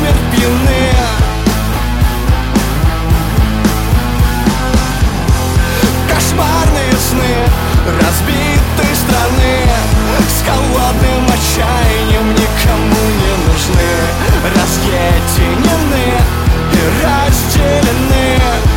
насмерть пьяны Кошмарные сны разбитой страны. С холодным отчаянием никому не нужны. Разъединены и разделены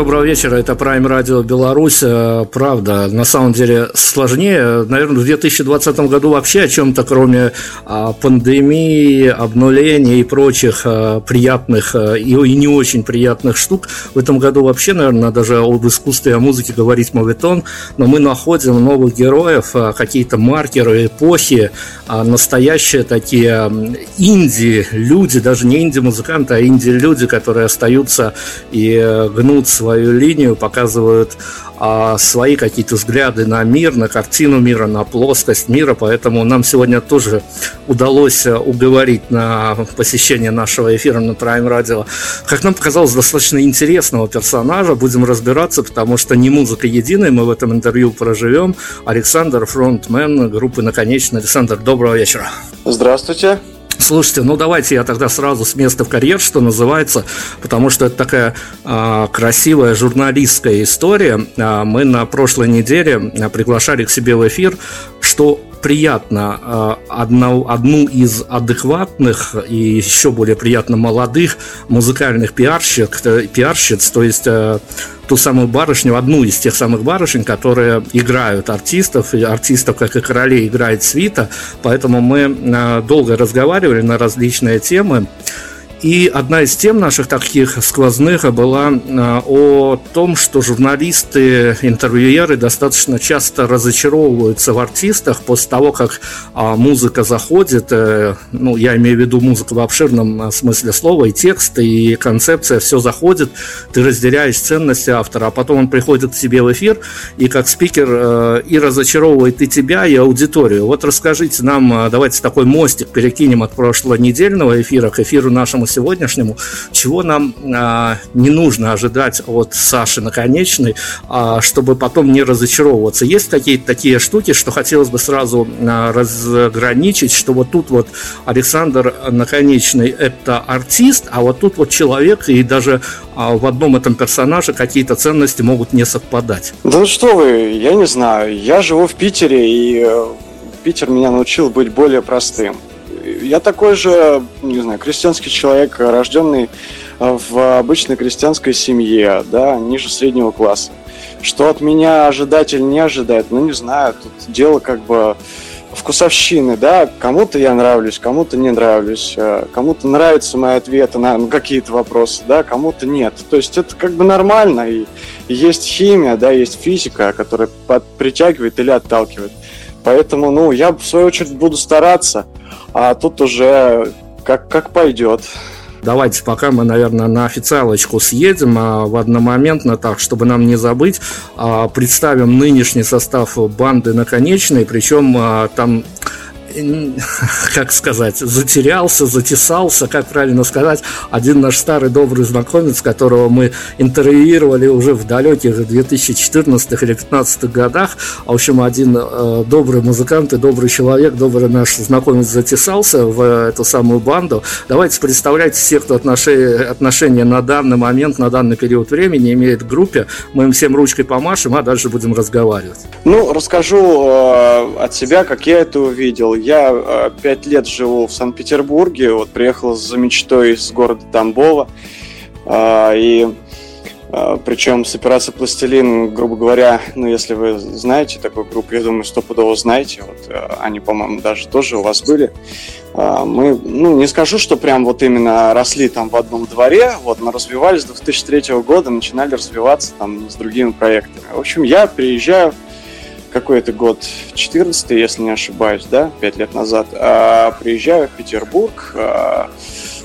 доброго вечера, это Prime Radio Беларусь. Э, правда, на самом деле сложнее. Наверное, в 2020 году вообще о чем-то, кроме а, пандемии, обнуления и прочих а, приятных а, и, не очень приятных штук, в этом году вообще, наверное, даже об искусстве, о музыке говорить мовитон. Но мы находим новых героев, какие-то маркеры эпохи, настоящие такие инди-люди, даже не инди-музыканты, а инди-люди, которые остаются и э, гнут свою линию, показывают а, свои какие-то взгляды на мир, на картину мира, на плоскость мира, поэтому нам сегодня тоже удалось э, уговорить на посещение нашего эфира на Prime Radio, как нам показалось, достаточно интересного персонажа, будем разбираться, потому что не музыка единая, мы в этом интервью проживем. Александр, фронтмен группы «Наконечно». Александр, доброго вечера. Здравствуйте. Слушайте, ну давайте я тогда сразу с места в карьер, что называется, потому что это такая а, красивая журналистская история. А, мы на прошлой неделе а, приглашали к себе в эфир, что приятно а, одну, одну из адекватных и еще более приятно молодых музыкальных пиарщик, пиарщиц, то есть а, ту самую барышню, одну из тех самых барышень, которые играют артистов, и артистов, как и королей, играет свита, поэтому мы а, долго разговаривали на различные темы. И одна из тем наших таких сквозных была а, о том, что журналисты, интервьюеры достаточно часто разочаровываются в артистах после того, как а, музыка заходит, э, ну, я имею в виду музыку в обширном а, смысле слова, и текст, и концепция, все заходит, ты разделяешь ценности автора, а потом он приходит к тебе в эфир, и как спикер э, и разочаровывает и тебя, и аудиторию. Вот расскажите нам, давайте такой мостик перекинем от прошлонедельного эфира к эфиру нашему сегодняшнему, чего нам а, не нужно ожидать от Саши Наконечной, а, чтобы потом не разочаровываться. Есть какие-то такие штуки, что хотелось бы сразу а, разграничить, что вот тут вот Александр Наконечный – это артист, а вот тут вот человек, и даже а, в одном этом персонаже какие-то ценности могут не совпадать. Да ну что вы, я не знаю. Я живу в Питере, и э, Питер меня научил быть более простым я такой же, не знаю, крестьянский человек, рожденный э, в обычной крестьянской семье, да, ниже среднего класса. Что от меня ожидать или не ожидать, ну не знаю, тут дело как бы вкусовщины, да, кому-то я нравлюсь, кому-то не нравлюсь, э, кому-то нравятся мои ответы на какие-то вопросы, да, кому-то нет. То есть это как бы нормально, и, есть химия, да, есть физика, которая притягивает или отталкивает. Поэтому, ну, я в свою очередь буду стараться, а тут уже как, как пойдет. Давайте пока мы, наверное, на официалочку съедем а в одномоментно так, чтобы нам не забыть, а, представим нынешний состав банды наконечной, причем а, там как сказать, затерялся, затесался, как правильно сказать, один наш старый добрый знакомец, которого мы интервьюировали уже в далеких 2014 или 2015 годах, а в общем один э, добрый музыкант и добрый человек, добрый наш знакомец затесался в эту самую банду. Давайте представлять всех, кто отношения, на данный момент, на данный период времени имеет к группе. Мы им всем ручкой помашем, а дальше будем разговаривать. Ну, расскажу э, от себя, как я это увидел. Я э, пять лет живу в Санкт-Петербурге, вот приехал за мечтой из города Тамбова, э, и э, причем с операцией «Пластилин», грубо говоря, ну, если вы знаете такую группу, я думаю, стопудово знаете, вот они, по-моему, даже тоже у вас были. Мы, ну, не скажу, что прям вот именно росли там в одном дворе, вот, но развивались с 2003 года, начинали развиваться там с другими проектами. В общем, я приезжаю какой это год, 14 если не ошибаюсь, да, 5 лет назад, а, приезжаю в Петербург а,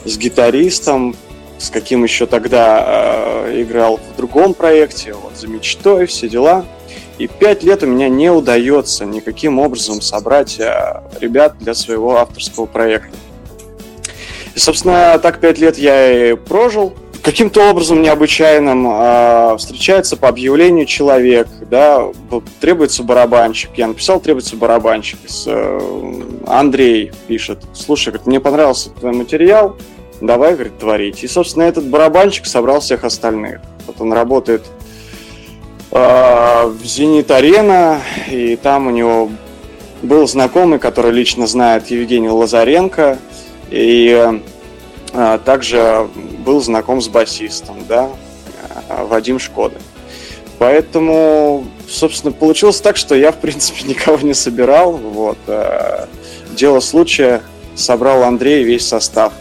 с гитаристом, с каким еще тогда а, играл в другом проекте, вот, за мечтой, все дела. И пять лет у меня не удается никаким образом собрать а, ребят для своего авторского проекта. И, собственно, так пять лет я и прожил, каким-то образом необычайным э, встречается по объявлению человек, да, требуется барабанщик. Я написал, требуется барабанщик. Э, Андрей пишет, слушай, говорит, мне понравился твой материал, давай, говорит, творить. И, собственно, этот барабанщик собрал всех остальных. Вот он работает э, в Зенит-Арена, и там у него был знакомый, который лично знает Евгения Лазаренко, и э, также был знаком с басистом, да, Вадим Шкода. Поэтому, собственно, получилось так, что я, в принципе, никого не собирал. Вот. Дело случая собрал Андрей весь состав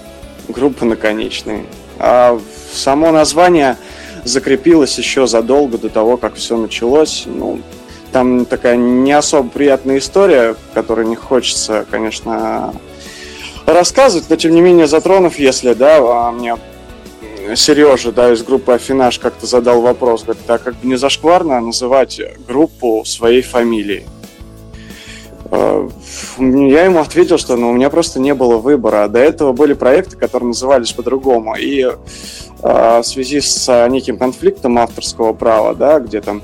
группы «Наконечные». А само название закрепилось еще задолго до того, как все началось. Ну, там такая не особо приятная история, которую не хочется, конечно, рассказывать, но тем не менее затронув, если, да, а мне Сережа, да, из группы Афинаж как-то задал вопрос, говорит, а как бы не зашкварно называть группу своей фамилией? Э, я ему ответил, что ну, у меня просто не было выбора. До этого были проекты, которые назывались по-другому. И э, в связи с неким конфликтом авторского права, да, где там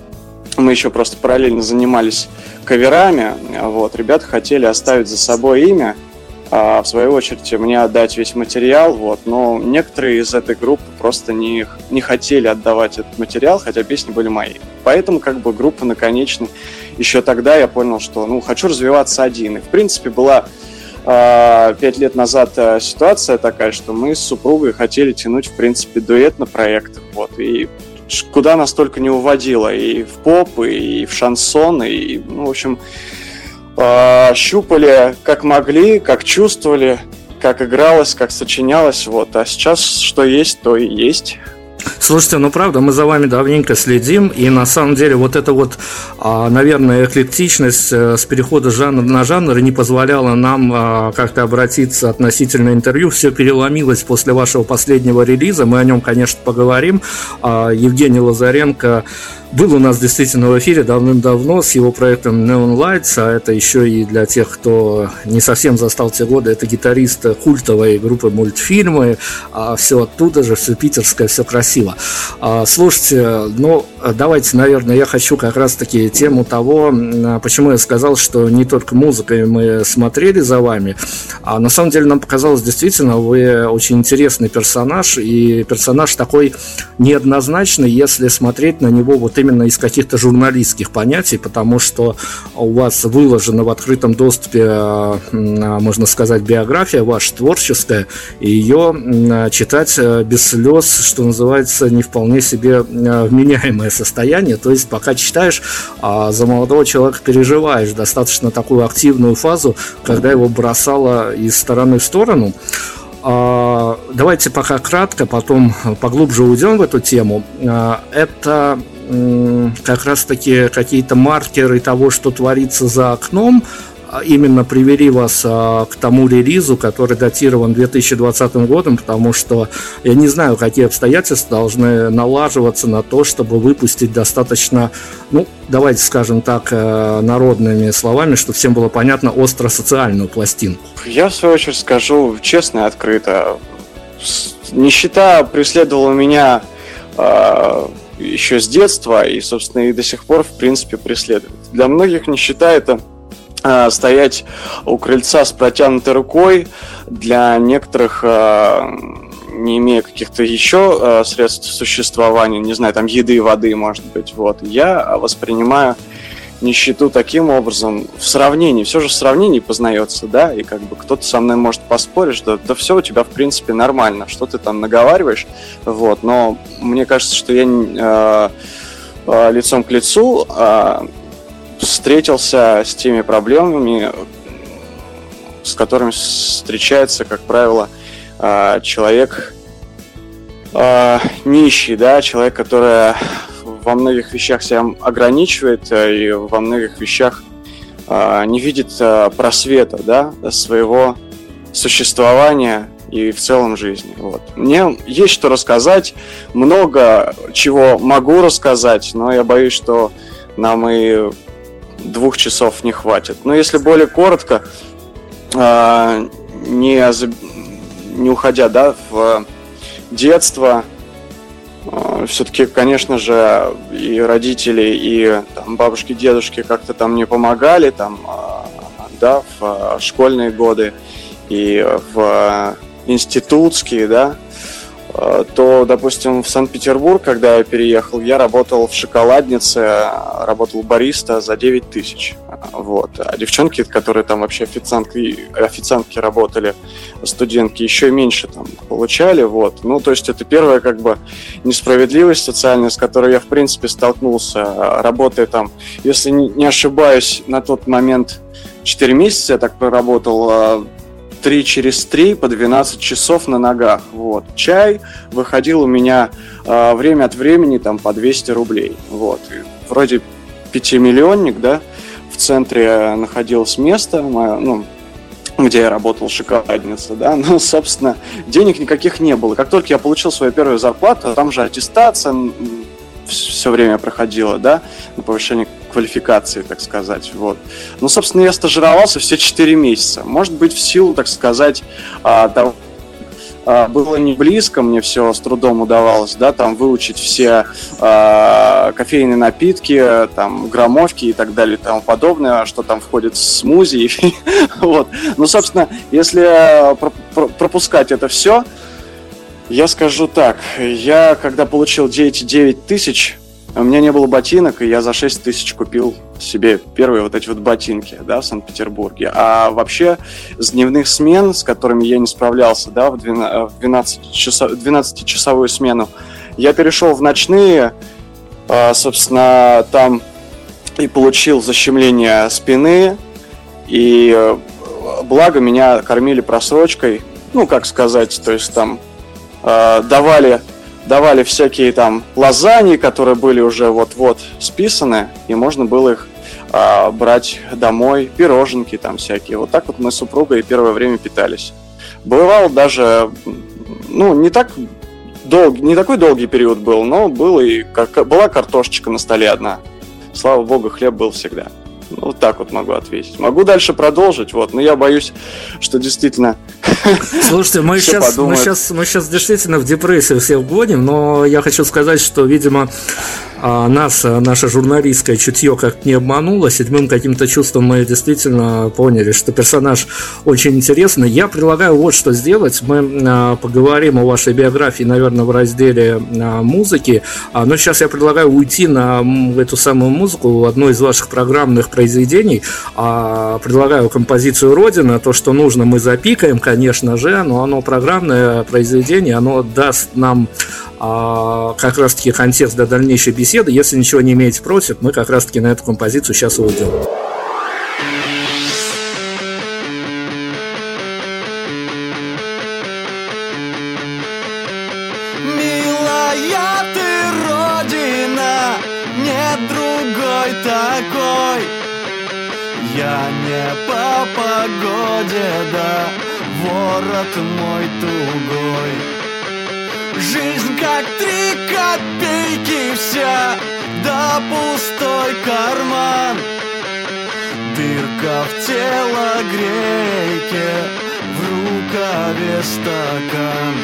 мы еще просто параллельно занимались каверами, вот, ребята хотели оставить за собой имя, а в свою очередь мне отдать весь материал, вот, но некоторые из этой группы просто не, не хотели отдавать этот материал, хотя песни были мои. Поэтому как бы группа наконечно, еще тогда я понял, что ну хочу развиваться один. И в принципе была а, пять лет назад а, ситуация такая, что мы с супругой хотели тянуть в принципе дуэт на проектах, вот, и куда нас только не уводило, и в поп, и в шансон, и, ну, в общем, э, щупали как могли, как чувствовали, как игралось, как сочинялось. Вот. А сейчас что есть, то и есть. Слушайте, ну правда, мы за вами давненько следим, и на самом деле вот эта вот, а, наверное, эклектичность э, с перехода жанра на жанр не позволяла нам а, как-то обратиться относительно интервью. Все переломилось после вашего последнего релиза, мы о нем, конечно, поговорим. А, Евгений Лазаренко был у нас действительно в эфире давным-давно с его проектом Neon Lights, а это еще и для тех, кто не совсем застал те годы, это гитарист культовой группы мультфильмы, а все оттуда же, все питерское, все красиво. А, слушайте, ну, давайте, наверное, я хочу как раз-таки тему того, почему я сказал, что не только музыкой мы смотрели за вами, а на самом деле нам показалось действительно, вы очень интересный персонаж, и персонаж такой неоднозначный, если смотреть на него вот именно из каких-то журналистских понятий, потому что у вас выложена в открытом доступе, э, можно сказать, биография ваша творческая, и ее читать э, без слез, что называется, не вполне себе э, вменяемое состояние. То есть пока читаешь, а за молодого человека переживаешь достаточно такую активную фазу, когда его бросало из стороны в сторону. А, давайте пока кратко, потом поглубже уйдем в эту тему. Это как раз-таки какие-то маркеры того, что творится за окном, а именно привели вас а, к тому релизу, который датирован 2020 годом, потому что я не знаю, какие обстоятельства должны налаживаться на то, чтобы выпустить достаточно, ну, давайте скажем так, э, народными словами, чтобы всем было понятно, остро-социальную пластинку. Я, в свою очередь, скажу честно и открыто. Нищета преследовала меня э, еще с детства и, собственно, и до сих пор, в принципе, преследует. Для многих нищета это стоять у крыльца с протянутой рукой, для некоторых, э, не имея каких-то еще э, средств существования, не знаю, там еды и воды, может быть, вот, я воспринимаю нищету таким образом в сравнении, все же в сравнении познается, да, и как бы кто-то со мной может поспорить, что да все у тебя в принципе нормально, что ты там наговариваешь, вот, но мне кажется, что я э, э, лицом к лицу э, встретился с теми проблемами, с которыми встречается, как правило, э, человек э, нищий, да, человек, который во многих вещах себя ограничивает э, и во многих вещах э, не видит э, просвета да, своего существования и в целом жизни. Вот. Мне есть что рассказать, много чего могу рассказать, но я боюсь, что нам и двух часов не хватит. Но если более коротко, не, не уходя да, в детство, а, все-таки, конечно же, и родители, и там, бабушки, дедушки как-то там не помогали, там, а, да, в а, школьные годы и в институтские, да, то, допустим, в Санкт-Петербург, когда я переехал, я работал в шоколаднице, работал бариста за 9 тысяч. вот. А девчонки, которые там вообще официантки, официантки работали, студентки, еще меньше там получали, вот. Ну, то есть это первая как бы несправедливость социальная, с которой я, в принципе, столкнулся, работая там, если не ошибаюсь, на тот момент 4 месяца я так проработал 3 через 3 по 12 часов на ногах. Вот. Чай выходил у меня э, время от времени там по 200 рублей. Вот. И вроде пятимиллионник, да, в центре находилось место, мое, ну, где я работал, шоколадница, да, но, собственно, денег никаких не было. Как только я получил свою первую зарплату, там же аттестация все время проходила, да, на повышение квалификации, так сказать, вот. Ну, собственно, я стажировался все 4 месяца. Может быть, в силу, так сказать, а, того, а, было не близко, мне все с трудом удавалось, да, там выучить все э, кофейные напитки, там граммовки и так далее и тому подобное, что там входит в смузи. вот. Ну, собственно, если пропускать это все, я скажу так, я когда получил 9 тысяч, у меня не было ботинок, и я за 6 тысяч купил себе первые вот эти вот ботинки, да, в Санкт-Петербурге. А вообще с дневных смен, с которыми я не справлялся, да, в 12, часов, 12-часовую смену, я перешел в ночные, а, собственно, там и получил защемление спины, и э, благо меня кормили просрочкой, ну, как сказать, то есть там э, давали давали всякие там лазаньи, которые были уже вот-вот списаны, и можно было их а, брать домой, пироженки там всякие. Вот так вот мы с супругой первое время питались. Бывал даже, ну, не так долгий, не такой долгий период был, но был и была картошечка на столе одна. Слава богу, хлеб был всегда. Ну, вот так вот могу ответить. Могу дальше продолжить, вот, но я боюсь, что действительно. Слушайте, мы сейчас, мы сейчас, мы сейчас действительно в депрессию все вгоним, но я хочу сказать, что, видимо, нас, наше журналистское чутье как не обмануло, седьмым каким-то чувством мы действительно поняли, что персонаж очень интересный. Я предлагаю вот что сделать. Мы а, поговорим о вашей биографии, наверное, в разделе а, музыки, а, но сейчас я предлагаю уйти на эту самую музыку, одно из ваших программных произведений. Предлагаю композицию «Родина», то, что нужно, мы запикаем, конечно же, но оно программное произведение, оно даст нам как раз-таки контекст для дальнейшей беседы. Если ничего не имеете против, мы как раз-таки на эту композицию сейчас уйдем. Ворот мой тугой. Жизнь как три копейки вся, да пустой карман. Дырка в телогрейке, в рукаве стакан.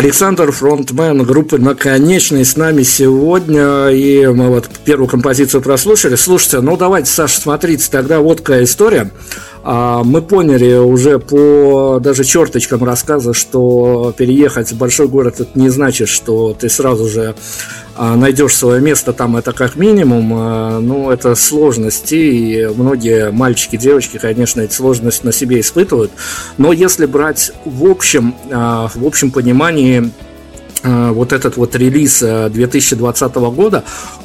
Александр, фронтмен группы «Наконечный» с нами сегодня, и мы вот первую композицию прослушали. Слушайте, ну давайте, Саша, смотрите, тогда вот какая история. А, мы поняли уже по даже черточкам рассказа, что переехать в большой город это не значит, что ты сразу же а, найдешь свое место там, это как минимум, а, ну, это сложности, и многие мальчики, девочки, конечно, эти сложности на себе испытывают, но если брать в общем, в общем понимании вот этот вот релиз 2020 э, года,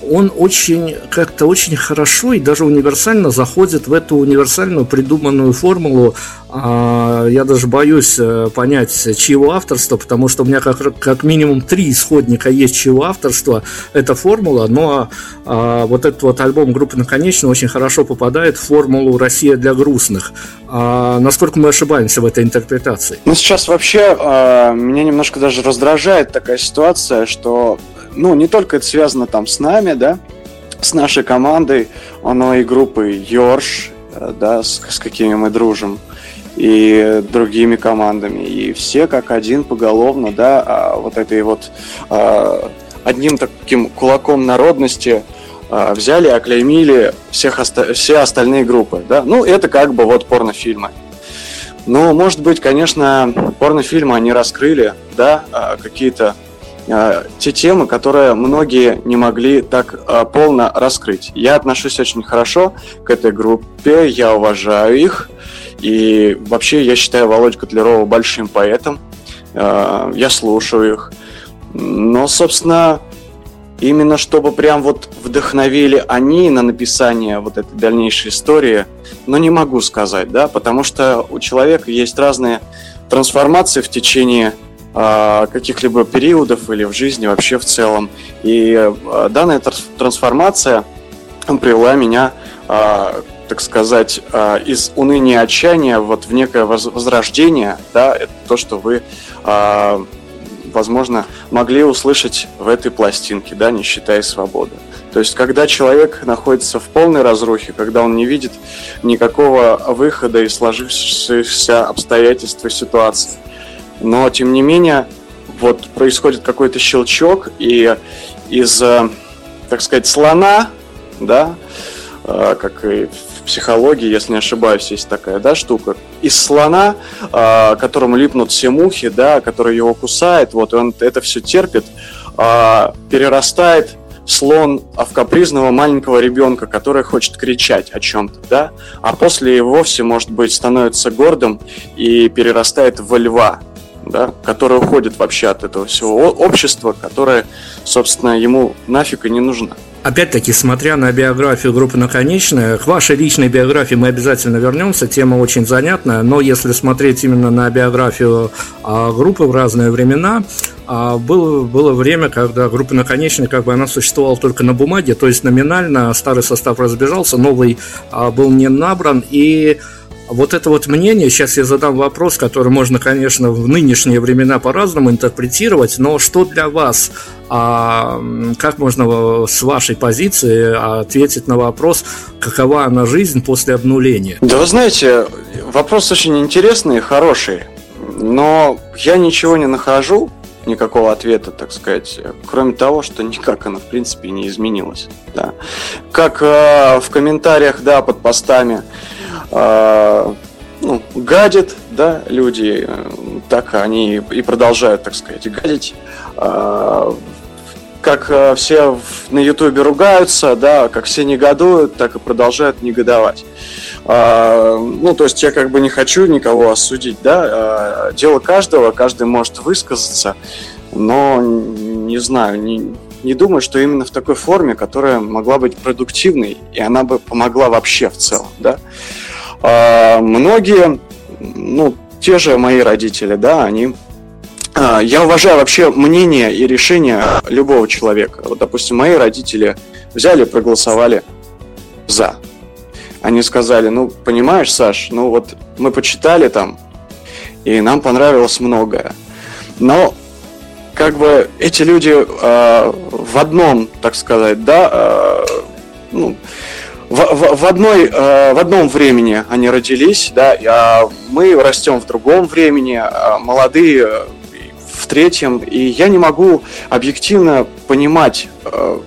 он очень, как-то очень хорошо и даже универсально заходит в эту универсальную придуманную формулу я даже боюсь э, понять, чьего авторства, потому что у меня как, как минимум три исходника есть чьего авторства. Это формула, но а, вот этот вот альбом группы «Наконечно» очень хорошо попадает в формулу «Россия для грустных». А, насколько мы ошибаемся в этой интерпретации? Ну, сейчас вообще а, меня немножко даже раздражает такая ситуация, что, ну, не только это связано там с нами, да, с нашей командой, но и группой Йорш, э, да, с, с какими мы дружим и другими командами. И все как один поголовно, да, а вот этой вот а, одним таким кулаком народности а, взяли, оклеймили всех оста- все остальные группы, да. Ну, это как бы вот порнофильмы. Но, может быть, конечно, порнофильмы они раскрыли, да, какие-то те темы, которые многие не могли так полно раскрыть. Я отношусь очень хорошо к этой группе, я уважаю их, и вообще я считаю Володю Котлярова большим поэтом. А, я слушаю их. Но, собственно, именно чтобы прям вот вдохновили они на написание вот этой дальнейшей истории, но не могу сказать, да, потому что у человека есть разные трансформации в течение э, каких-либо периодов или в жизни вообще в целом. И э, данная трансформация привела меня э, так сказать, а, из уныния отчаяния вот в некое возрождение, да, это то, что вы, а, возможно, могли услышать в этой пластинке, да, не считая свободы. То есть, когда человек находится в полной разрухе, когда он не видит никакого выхода из сложившихся обстоятельств и ситуаций, но, тем не менее, вот происходит какой-то щелчок, и из, э, так сказать, слона, да, э, как и психологии, если не ошибаюсь, есть такая, да, штука. Из слона, э, которому липнут все мухи, да, который его кусает, вот, он это все терпит, э, перерастает слон в капризного маленького ребенка, который хочет кричать о чем-то, да, а после и вовсе, может быть, становится гордым и перерастает в льва, да, который уходит вообще от этого всего общества, которое, собственно, ему нафиг и не нужно. Опять-таки, смотря на биографию группы «Наконечная», к вашей личной биографии мы обязательно вернемся, тема очень занятная, но если смотреть именно на биографию а, группы в разные времена, а, было, было время, когда группа «Наконечная», как бы она существовала только на бумаге, то есть номинально старый состав разбежался, новый а, был не набран, и вот это вот мнение, сейчас я задам вопрос, который можно, конечно, в нынешние времена по-разному интерпретировать, но что для вас, а, как можно с вашей позиции ответить на вопрос, какова она жизнь после обнуления? Да вы знаете, вопрос очень интересный и хороший, но я ничего не нахожу, никакого ответа, так сказать, кроме того, что никак она, в принципе, не изменилась. Да. Как э, в комментариях, да, под постами, э, ну, гадят, да, люди, э, так они и продолжают, так сказать, гадить. Э, как э, все на Ютубе ругаются, да, как все негодуют, так и продолжают негодовать. А, ну, то есть я как бы не хочу никого осудить, да, а, дело каждого, каждый может высказаться, но не знаю, не, не думаю, что именно в такой форме, которая могла быть продуктивной, и она бы помогла вообще в целом, да. А, многие, ну, те же мои родители, да, они а, я уважаю вообще мнение и решение любого человека. Вот, допустим, мои родители взяли проголосовали за. Они сказали, ну, понимаешь, Саш, ну вот мы почитали там, и нам понравилось многое. Но как бы эти люди э, в одном, так сказать, да, э, ну, в, в, в, одной, э, в одном времени они родились, да, а мы растем в другом времени, а молодые в третьем, и я не могу объективно понимать, э,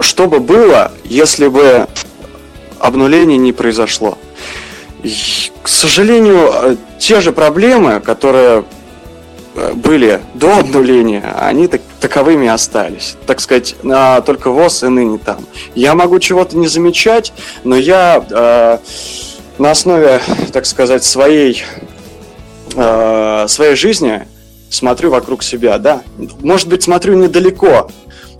что бы было, если бы обнуление не произошло. И, к сожалению, э, те же проблемы, которые э, были до обнуления, они так, таковыми остались. Так сказать, а, только ВОЗ и ныне там. Я могу чего-то не замечать, но я э, на основе, так сказать, своей, э, своей жизни смотрю вокруг себя, да. Может быть, смотрю недалеко,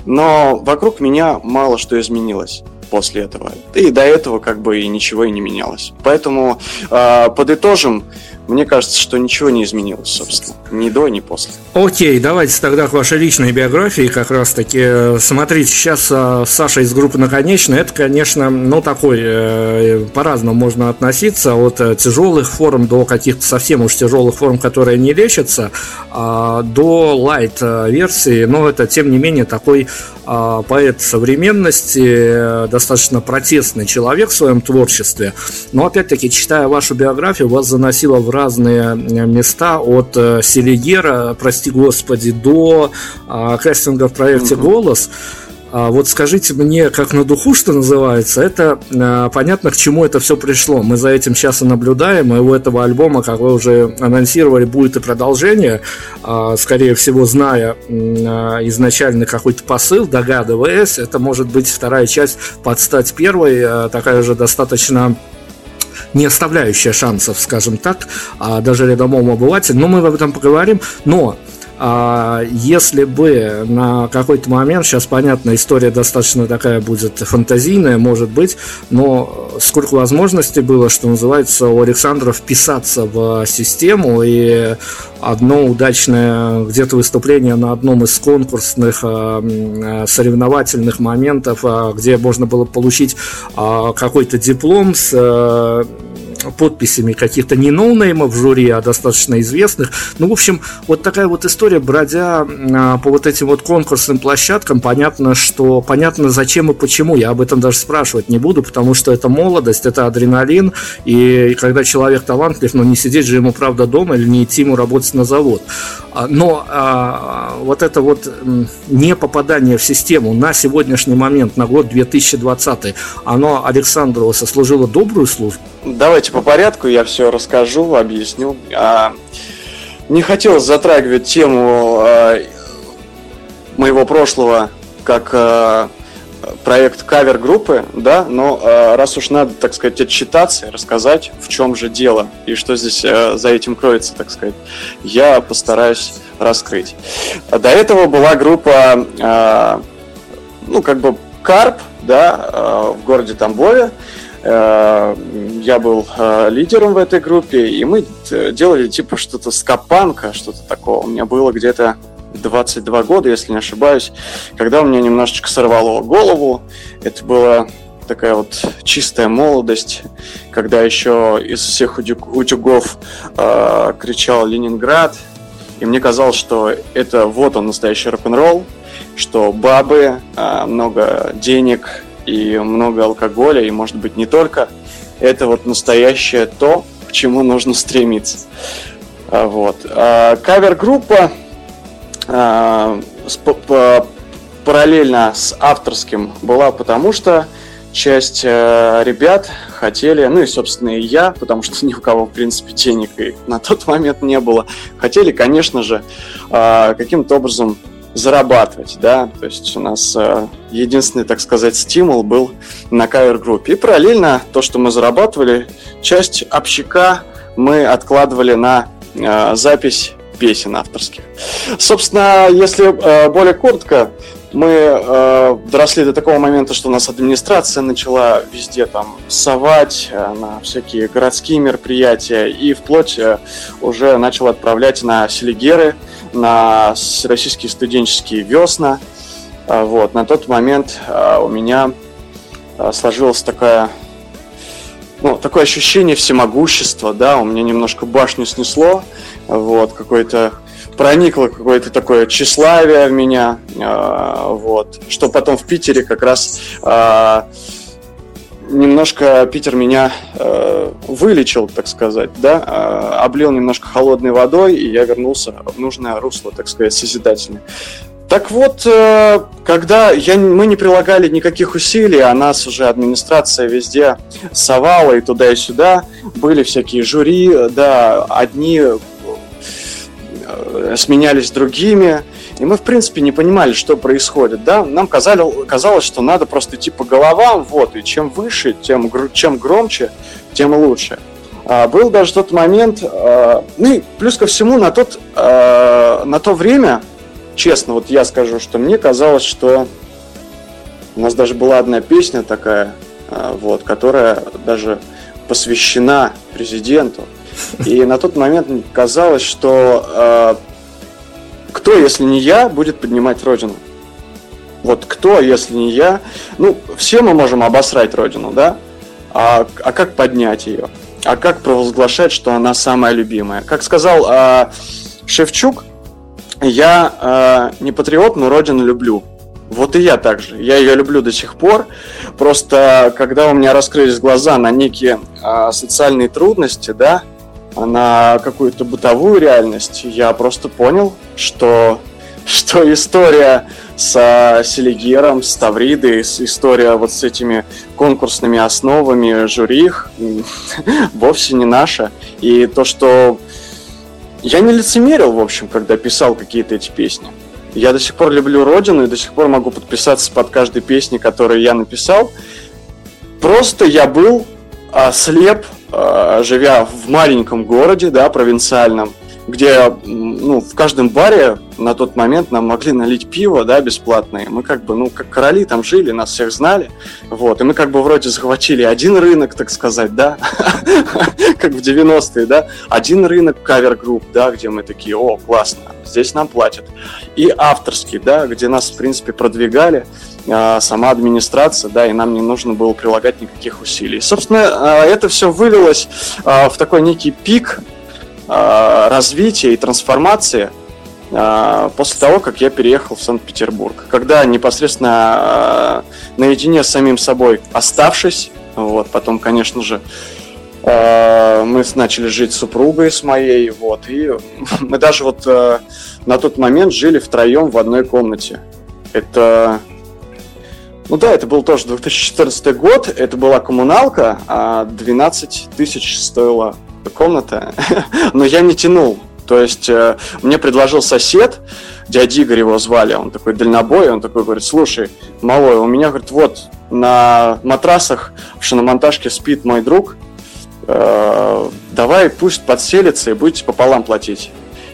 но вокруг меня мало что изменилось после этого. И до этого как бы и ничего и не менялось. Поэтому э, подытожим, мне кажется, что ничего не изменилось, собственно, ни до, ни после. Окей, давайте тогда к вашей личной биографии как раз-таки. Смотрите, сейчас э, Саша из группы «Наконечная», это, конечно, ну, такой, э, по-разному можно относиться, от э, тяжелых форм до каких-то совсем уж тяжелых форм, которые не лечатся, э, до лайт-версии, но это, тем не менее, такой э, поэт современности, э, достаточно протестный человек в своем творчестве, но, опять-таки, читая вашу биографию, вас заносило в разные э, места от э, Селигера, прости господи, до э, кастинга в проекте «Голос». А вот скажите мне, как на духу, что называется, это э, понятно, к чему это все пришло. Мы за этим сейчас и наблюдаем, и у этого альбома, как вы уже анонсировали, будет и продолжение, э, скорее всего, зная изначально какой-то посыл, догадываясь, это может быть вторая часть под стать первой, такая же достаточно не оставляющая шансов, скажем так, а даже рядовому обывателю. Но мы об этом поговорим. Но а если бы на какой-то момент, сейчас понятно, история достаточно такая будет фантазийная, может быть, но сколько возможностей было, что называется, у Александра вписаться в систему, и одно удачное где-то выступление на одном из конкурсных э, соревновательных моментов, э, где можно было получить э, какой-то диплом с подписями каких-то не ноунеймов в жюри, а достаточно известных. Ну, в общем, вот такая вот история, бродя а, по вот этим вот конкурсным площадкам, понятно, что понятно зачем и почему. Я об этом даже спрашивать не буду, потому что это молодость, это адреналин, и когда человек талантлив, но не сидеть же ему, правда, дома или не идти ему работать на завод. А, но а, вот это вот не попадание в систему на сегодняшний момент, на год 2020, оно Александру сослужило добрую службу? Давайте по порядку, я все расскажу, объясню. А, не хотелось затрагивать тему а, моего прошлого как а, проект кавер-группы, да, но э, раз уж надо, так сказать, отчитаться рассказать, в чем же дело и что здесь э, за этим кроется, так сказать, я постараюсь раскрыть. До этого была группа, э, ну, как бы Карп, да, э, в городе Тамбове. Я был э, лидером в этой группе, и мы делали типа что-то скапанка, что-то такого. У меня было где-то 22 года, если не ошибаюсь, когда у меня немножечко сорвало голову. Это была такая вот чистая молодость, когда еще из всех утюгов э, кричал Ленинград, и мне казалось, что это вот он настоящий рок-н-ролл, что бабы, э, много денег и много алкоголя, и может быть не только. Это вот настоящее то, к чему нужно стремиться. А, вот. А, кавер-группа а, параллельно с авторским была, потому что часть э, ребят хотели, ну и, собственно, и я, потому что ни у кого, в принципе, денег и на тот момент не было, хотели, конечно же, каким-то образом зарабатывать, да, то есть у нас э, единственный, так сказать, стимул был на кавер-группе. И параллельно то, что мы зарабатывали, часть общака мы откладывали на э, запись песен авторских. Собственно, если э, более коротко, мы э, доросли до такого момента, что у нас администрация начала везде там совать э, на всякие городские мероприятия и вплоть э, уже начала отправлять на селигеры, на российские студенческие весна. Э, вот. На тот момент э, у меня э, сложилась такая ну, такое ощущение всемогущества, да, у меня немножко башню снесло, вот, какой-то проникло какое-то такое тщеславие в меня, э, вот, что потом в Питере как раз э, немножко Питер меня э, вылечил, так сказать, да, облил немножко холодной водой, и я вернулся в нужное русло, так сказать, созидательное. Так вот, э, когда я, мы не прилагали никаких усилий, а нас уже администрация везде совала и туда, и сюда, были всякие жюри, да, одни сменялись другими, и мы, в принципе, не понимали, что происходит, да, нам казалось, казалось, что надо просто идти по головам, вот, и чем выше, тем, чем громче, тем лучше. А, был даже тот момент, а, ну и плюс ко всему на, тот, а, на то время, честно, вот я скажу, что мне казалось, что у нас даже была одна песня такая, вот, которая даже посвящена президенту. И на тот момент казалось, что а, кто, если не я, будет поднимать Родину? Вот кто, если не я? Ну, все мы можем обосрать Родину, да? А, а как поднять ее? А как провозглашать, что она самая любимая? Как сказал а, Шевчук, я а, не патриот, но Родину люблю. Вот и я также. Я ее люблю до сих пор. Просто когда у меня раскрылись глаза на некие а, социальные трудности, да, на какую-то бытовую реальность, я просто понял, что, что история с Селигером, с Тавридой, история вот с этими конкурсными основами жюри вовсе не наша. И то, что я не лицемерил, в общем, когда писал какие-то эти песни. Я до сих пор люблю Родину и до сих пор могу подписаться под каждой песней, которую я написал. Просто я был а, слеп живя в маленьком городе, да, провинциальном, где ну, в каждом баре на тот момент нам могли налить пиво, да, бесплатное. Мы как бы, ну, как короли там жили, нас всех знали. Вот, и мы как бы вроде захватили один рынок, так сказать, да, как в 90-е, да, один рынок кавер-групп, да, где мы такие, о, классно, здесь нам платят. И авторский, да, где нас, в принципе, продвигали. А, сама администрация, да, и нам не нужно было прилагать никаких усилий. Собственно, а, это все вылилось а, в такой некий пик развития и трансформации после того, как я переехал в Санкт-Петербург. Когда непосредственно наедине с самим собой оставшись, вот, потом, конечно же, мы начали жить с супругой с моей, вот, и мы даже вот на тот момент жили втроем в одной комнате. Это ну да, это был тоже 2014 год, это была коммуналка, а 12 тысяч стоила комната, но я не тянул. То есть э, мне предложил сосед, дядя Игорь его звали, он такой дальнобой, он такой говорит, слушай, малой, у меня, говорит, вот на матрасах в шиномонтажке спит мой друг, э, давай пусть подселится и будете пополам платить.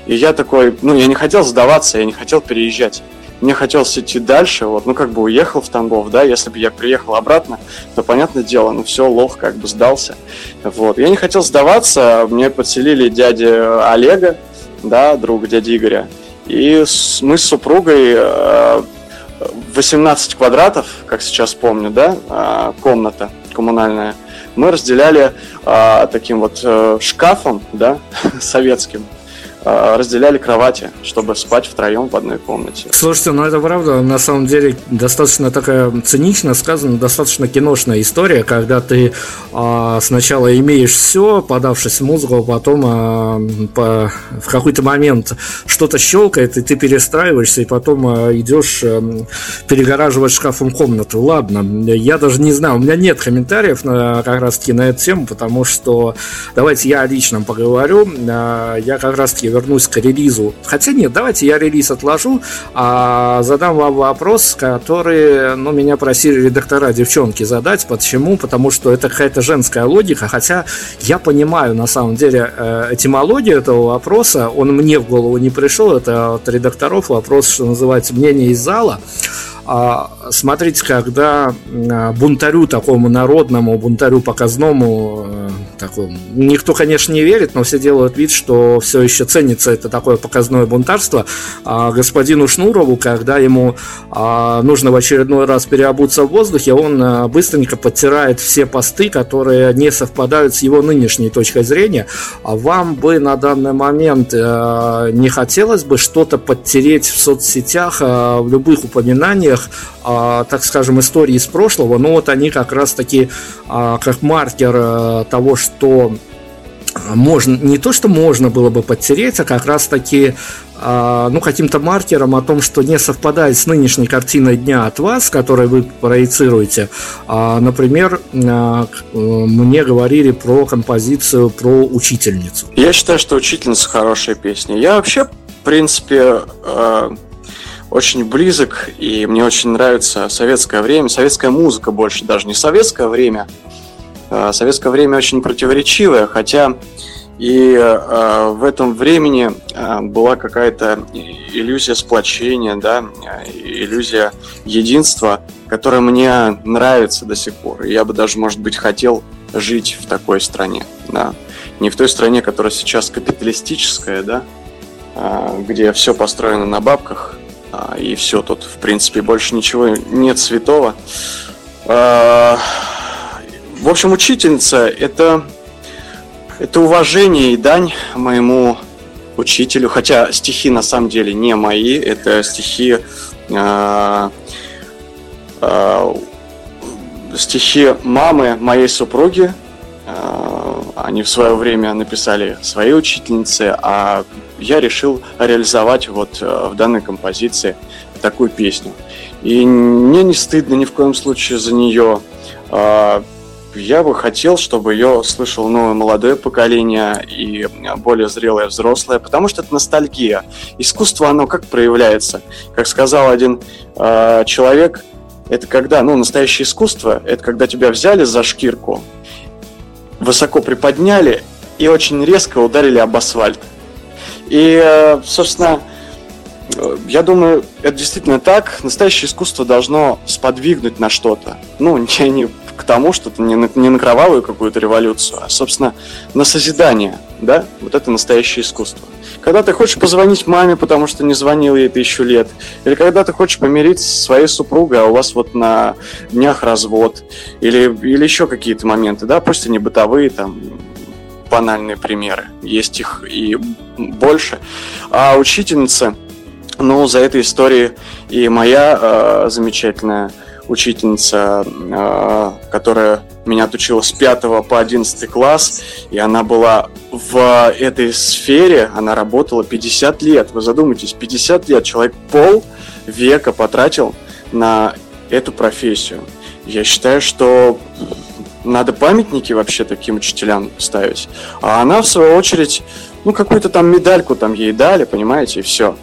И я такой, ну, я не хотел сдаваться, я не хотел переезжать мне хотелось идти дальше, вот, ну, как бы уехал в Тамбов, да, если бы я приехал обратно, то, понятное дело, ну, все, лох как бы сдался, вот. Я не хотел сдаваться, мне подселили дядя Олега, да, друг дяди Игоря, и мы с супругой 18 э, квадратов, как сейчас помню, да, э, комната коммунальная, мы разделяли а, таким вот шкафом, да, советским, разделяли кровати, чтобы спать втроем в одной комнате. Слушайте, ну это правда, на самом деле достаточно такая цинично сказана, достаточно киношная история, когда ты а, сначала имеешь все, подавшись в музыку, а потом а, по, в какой-то момент что-то щелкает, и ты перестраиваешься, и потом а, идешь а, перегораживать шкафом комнату. Ладно, я даже не знаю, у меня нет комментариев на, как раз таки на эту тему, потому что давайте я о личном поговорю. А, я как раз таки вернусь к релизу. Хотя нет, давайте я релиз отложу, а задам вам вопрос, который, ну, меня просили редактора девчонки задать. Почему? Потому что это какая-то женская логика, хотя я понимаю на самом деле э, этимологию этого вопроса, он мне в голову не пришел, это от редакторов вопрос, что называется, мнение из зала. А, смотрите, когда а, бунтарю такому народному, бунтарю показному, э, такому, никто, конечно, не верит, но все делают вид, что все еще ценится это такое показное бунтарство. А господину Шнурову, когда ему нужно в очередной раз переобуться в воздухе, он быстренько подтирает все посты, которые не совпадают с его нынешней точкой зрения. А вам бы на данный момент э, не хотелось бы что-то подтереть в соцсетях, в любых упоминаниях, а, так скажем, истории из прошлого, но вот они как раз таки а, как маркер а, того, что можно, не то, что можно было бы подтереть, а как раз таки а, ну, каким-то маркером о том, что не совпадает с нынешней картиной дня от вас, которую вы проецируете. А, например, а, мне говорили про композицию про учительницу. Я считаю, что учительница хорошая песня. Я вообще, в принципе, очень близок, и мне очень нравится советское время, советская музыка больше, даже не советское время. Советское время очень противоречивое, хотя и э, в этом времени э, была какая-то иллюзия сплочения, да, иллюзия единства, которая мне нравится до сих пор. Я бы даже, может быть, хотел жить в такой стране, да. Не в той стране, которая сейчас капиталистическая, да, где все построено на бабках, и все тут, в принципе, больше ничего нет святого. Э, в общем, учительница – это это уважение и дань моему учителю, хотя стихи на самом деле не мои, это стихи э, э, стихи мамы моей супруги. Э, они в свое время написали свои учительницы, а я решил реализовать вот э, в данной композиции такую песню. И мне не стыдно ни в коем случае за нее. Э, я бы хотел, чтобы ее слышал новое молодое поколение и более зрелое взрослое, потому что это ностальгия. Искусство, оно как проявляется? Как сказал один человек, это когда, ну, настоящее искусство, это когда тебя взяли за шкирку, высоко приподняли и очень резко ударили об асфальт. И, э, собственно, я думаю, это действительно так. Настоящее искусство должно сподвигнуть на что-то. Ну, не, не к тому, что не на, не на кровавую какую-то революцию, а, собственно, на созидание, да, вот это настоящее искусство. Когда ты хочешь позвонить маме, потому что не звонил ей тысячу лет, или когда ты хочешь помириться со своей супругой, а у вас вот на днях развод, или, или еще какие-то моменты, да, пусть они бытовые, там, банальные примеры, есть их и больше. А учительница, ну, за этой историей и моя э, замечательная учительница, а, которая меня отучила с 5 по 11 класс, и она была в этой сфере, она работала 50 лет. Вы задумайтесь, 50 лет человек пол века потратил на эту профессию. Я считаю, что надо памятники вообще таким учителям ставить. А она, в свою очередь, ну, какую-то там медальку там ей дали, понимаете, и все.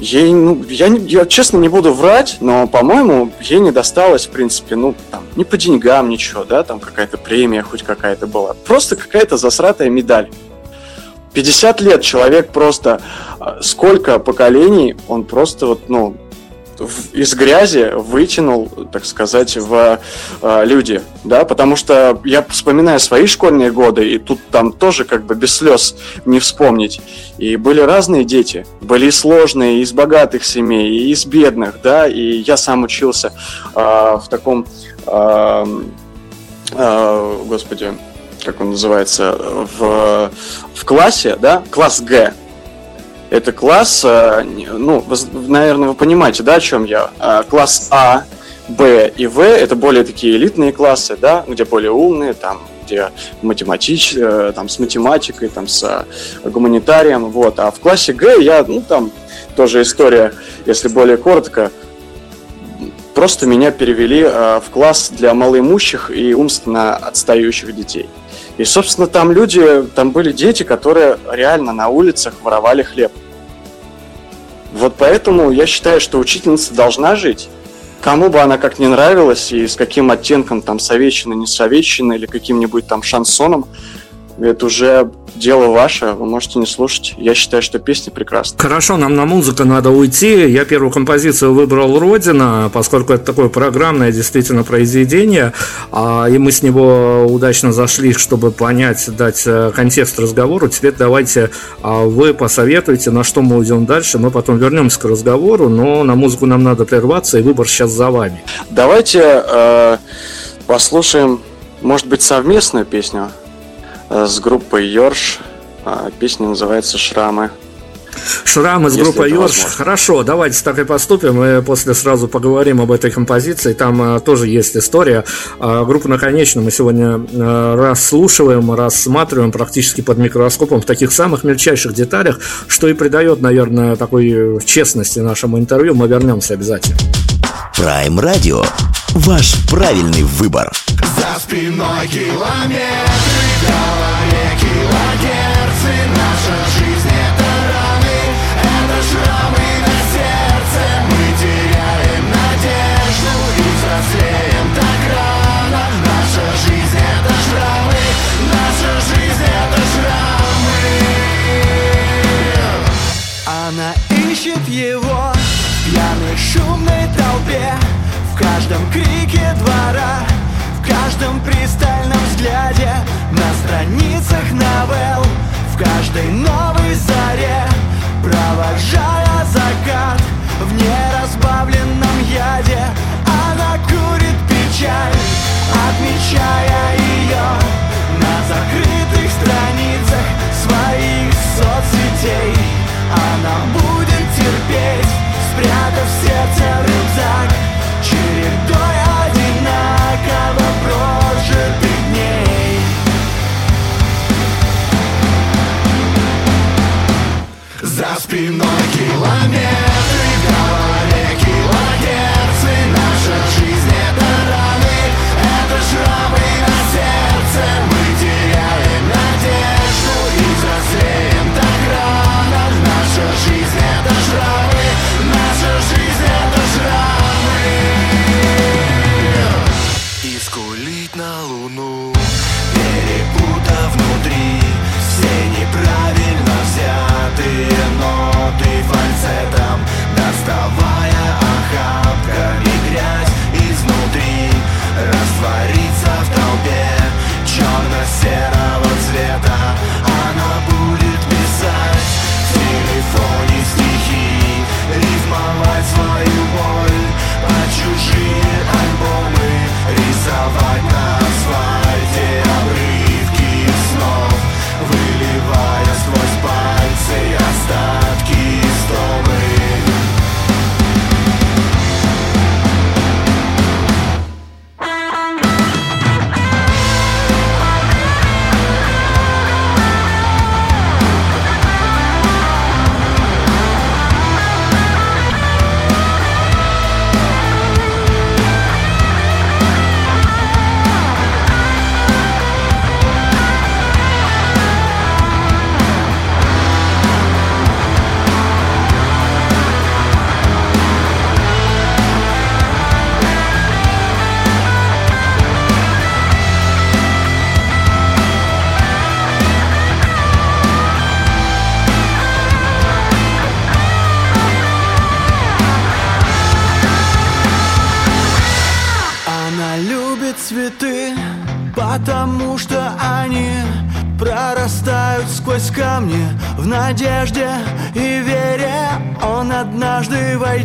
Ей, ну, я, я честно не буду врать, но, по-моему, ей не досталось, в принципе, ну, там, не по деньгам ничего, да, там какая-то премия хоть какая-то была. Просто какая-то засратая медаль. 50 лет человек просто, а, сколько поколений, он просто вот, ну, из грязи вытянул, так сказать, в э, люди, да, потому что я вспоминаю свои школьные годы, и тут там тоже как бы без слез не вспомнить. И были разные дети, были сложные, из богатых семей, и из бедных, да, и я сам учился э, в таком, э, э, господи, как он называется, в, в классе, да, класс Г, это класс, э, ну, наверное, вы понимаете, да, о чем я? Э, класс А, Б и В – это более такие элитные классы, да, где более умные, там, где математич, э, там, с математикой, там, с гуманитарием, вот. А в классе Г я, ну, там, тоже история, если более коротко, просто меня перевели в класс для малоимущих и умственно отстающих детей. И, собственно, там люди, там были дети, которые реально на улицах воровали хлеб. Вот поэтому я считаю, что учительница должна жить. Кому бы она как не нравилась, и с каким оттенком там советчина, не советчина, или каким-нибудь там шансоном, это уже дело ваше, вы можете не слушать. Я считаю, что песня прекрасна. Хорошо, нам на музыку надо уйти. Я первую композицию выбрал «Родина», поскольку это такое программное действительно произведение, а, и мы с него удачно зашли, чтобы понять, дать э, контекст разговору. Теперь давайте а, вы посоветуете, на что мы уйдем дальше. Мы потом вернемся к разговору, но на музыку нам надо прерваться, и выбор сейчас за вами. Давайте э, послушаем, может быть, совместную песню с группой Йорш. А, песня называется «Шрамы». Шрам из группы Йорш. Хорошо, давайте так и поступим. Мы после сразу поговорим об этой композиции. Там а, тоже есть история. А, группу наконечно мы сегодня а, расслушиваем, рассматриваем практически под микроскопом в таких самых мельчайших деталях, что и придает, наверное, такой честности нашему интервью. Мы вернемся обязательно. Prime Radio. Ваш правильный выбор. За спиной километры, в страницах новелл. В каждой новой заре Провожая закат. В неразбавленном яде Она курит печаль Отмечая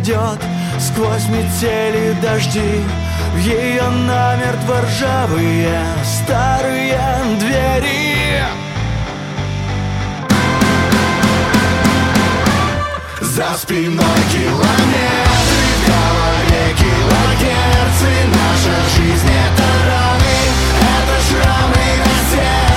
войдет Сквозь метели дожди. В ее намертво ржавые старые двери. За спиной километры, в голове килогерцы. Наша жизнь это раны, это шрамы на сердце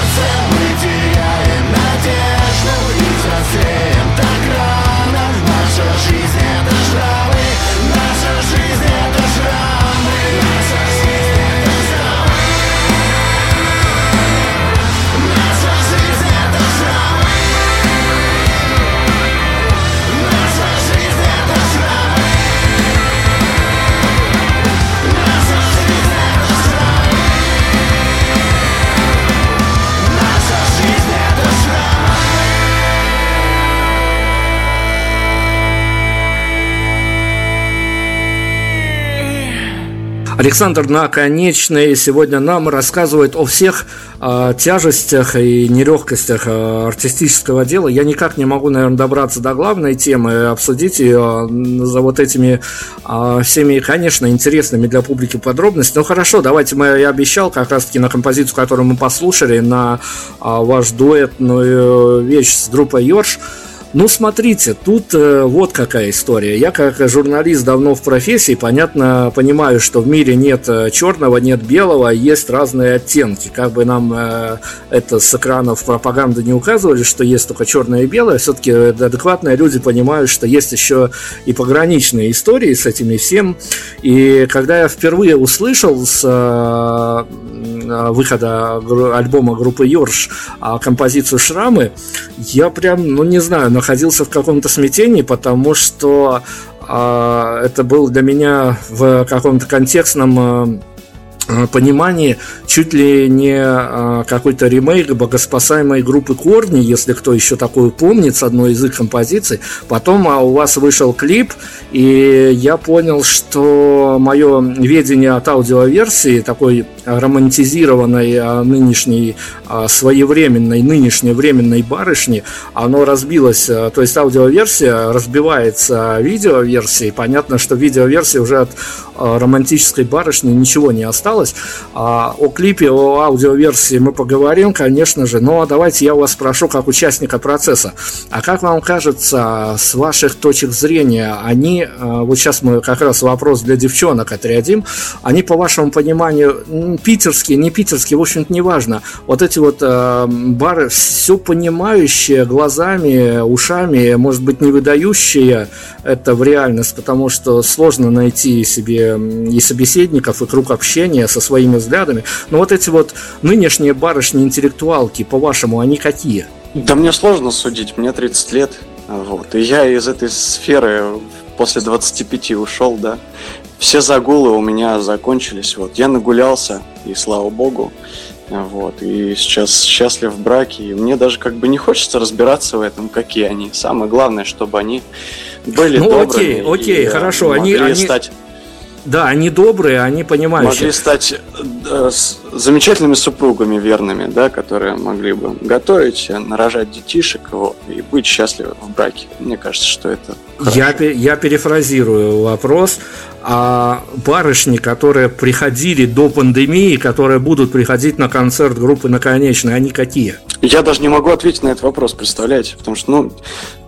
Александр Наконечный сегодня нам рассказывает о всех э, тяжестях и нелегкостях э, артистического дела. Я никак не могу, наверное, добраться до главной темы и обсудить ее за вот этими э, всеми, конечно, интересными для публики подробностями. Ну хорошо, давайте мы, я обещал как раз-таки на композицию, которую мы послушали, на э, ваш дуэтную вещь с группой Йорш. Ну, смотрите, тут э, вот какая история. Я как журналист давно в профессии, понятно, понимаю, что в мире нет э, черного, нет белого, есть разные оттенки. Как бы нам э, это с экранов пропаганды не указывали, что есть только черное и белое, все-таки адекватные люди понимают, что есть еще и пограничные истории с этими всем. И когда я впервые услышал с э, выхода альбома группы Йорш композицию «Шрамы», я прям, ну не знаю, находился в каком-то смятении, потому что э, это был для меня в каком-то контекстном э, понимании чуть ли не э, какой-то ремейк богоспасаемой группы Корни, если кто еще такую помнит, с одной из их композиций. Потом а у вас вышел клип, и я понял, что мое видение от аудиоверсии, такой романтизированной а, нынешней, а, своевременной, нынешней временной барышни, оно разбилось. А, то есть аудиоверсия разбивается видеоверсией. Понятно, что видеоверсия уже от романтической барышни ничего не осталось. О клипе, о аудиоверсии мы поговорим, конечно же. Но давайте я вас спрошу, как участника процесса. А как вам кажется, с ваших точек зрения, они, вот сейчас мы как раз вопрос для девчонок отрядим, они, по вашему пониманию, питерские, не питерские, в общем-то, неважно. Вот эти вот э, бары, все понимающие глазами, ушами, может быть, не выдающие это в реальность, потому что сложно найти себе и собеседников, и круг общения со своими взглядами. Но вот эти вот нынешние барышни-интеллектуалки, по-вашему, они какие? Да мне сложно судить, мне 30 лет, вот, и я из этой сферы после 25 ушел, да все загулы у меня закончились. Вот я нагулялся, и слава богу. Вот, и сейчас счастлив в браке. И мне даже как бы не хочется разбираться в этом, какие они. Самое главное, чтобы они были ну, добрыми. Окей, окей, и, хорошо. Они, они, стать да, они добрые, они понимающие. Могли стать э, замечательными супругами верными, да, которые могли бы готовить, нарожать детишек вот, и быть счастливы в браке. Мне кажется, что это я, я перефразирую вопрос. А барышни, которые приходили до пандемии, которые будут приходить на концерт группы «Наконечная», они какие? Я даже не могу ответить на этот вопрос, представляете? Потому что, ну,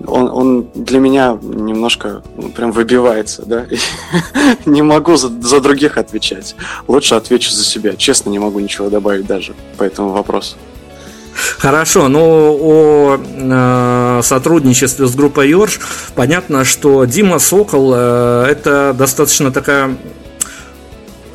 он, он для меня немножко ну, прям выбивается, да? не могу за, за других отвечать. Лучше отвечу за себя. Честно, не могу ничего добавить даже по этому вопросу. Хорошо, но о э, сотрудничестве с группой Йорш понятно, что Дима Сокол э, это достаточно такая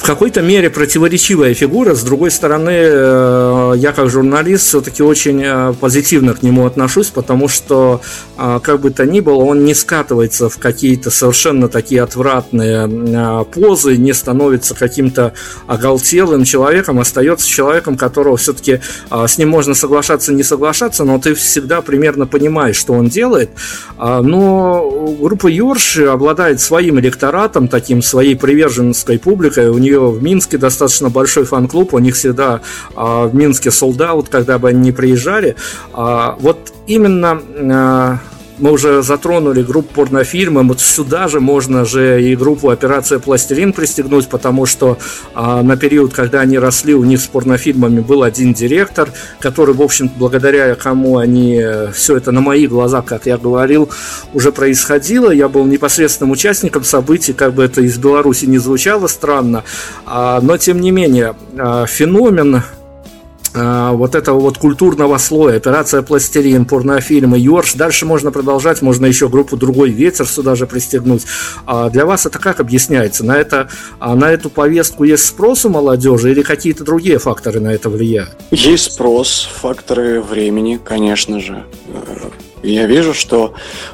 в какой-то мере противоречивая фигура. С другой стороны, э, я как журналист все-таки очень э, позитивно к нему отношусь, потому что, э, как бы то ни было, он не скатывается в какие-то совершенно такие отвратные позы, не становится каким-то оголтелым человеком, остается человеком, которого все-таки с ним можно соглашаться, не соглашаться, но ты всегда примерно понимаешь, что он делает. Но группа Йорш обладает своим электоратом, таким своей приверженской публикой, у нее в Минске достаточно большой фан-клуб, у них всегда а, в Минске солдат, когда бы они не приезжали. А, вот именно а, мы уже затронули группу порнофильмы, вот сюда же можно же и группу «Операция Пластилин» пристегнуть, потому что а, на период, когда они росли, у них с порнофильмами был один директор, который, в общем благодаря кому они э, все это на моих глазах, как я говорил, уже происходило. Я был непосредственным участником событий, как бы это из Беларуси не звучало странно, а, но тем не менее а, феномен а, вот этого вот культурного слоя, операция «Пластилин», порнофильмы, «Йорш». Дальше можно продолжать, можно еще группу «Другой ветер» сюда же пристегнуть. А для вас это как объясняется? На, это, а на эту повестку есть спрос у молодежи или какие-то другие факторы на это влияют? Есть спрос, факторы времени, конечно же. Я вижу, что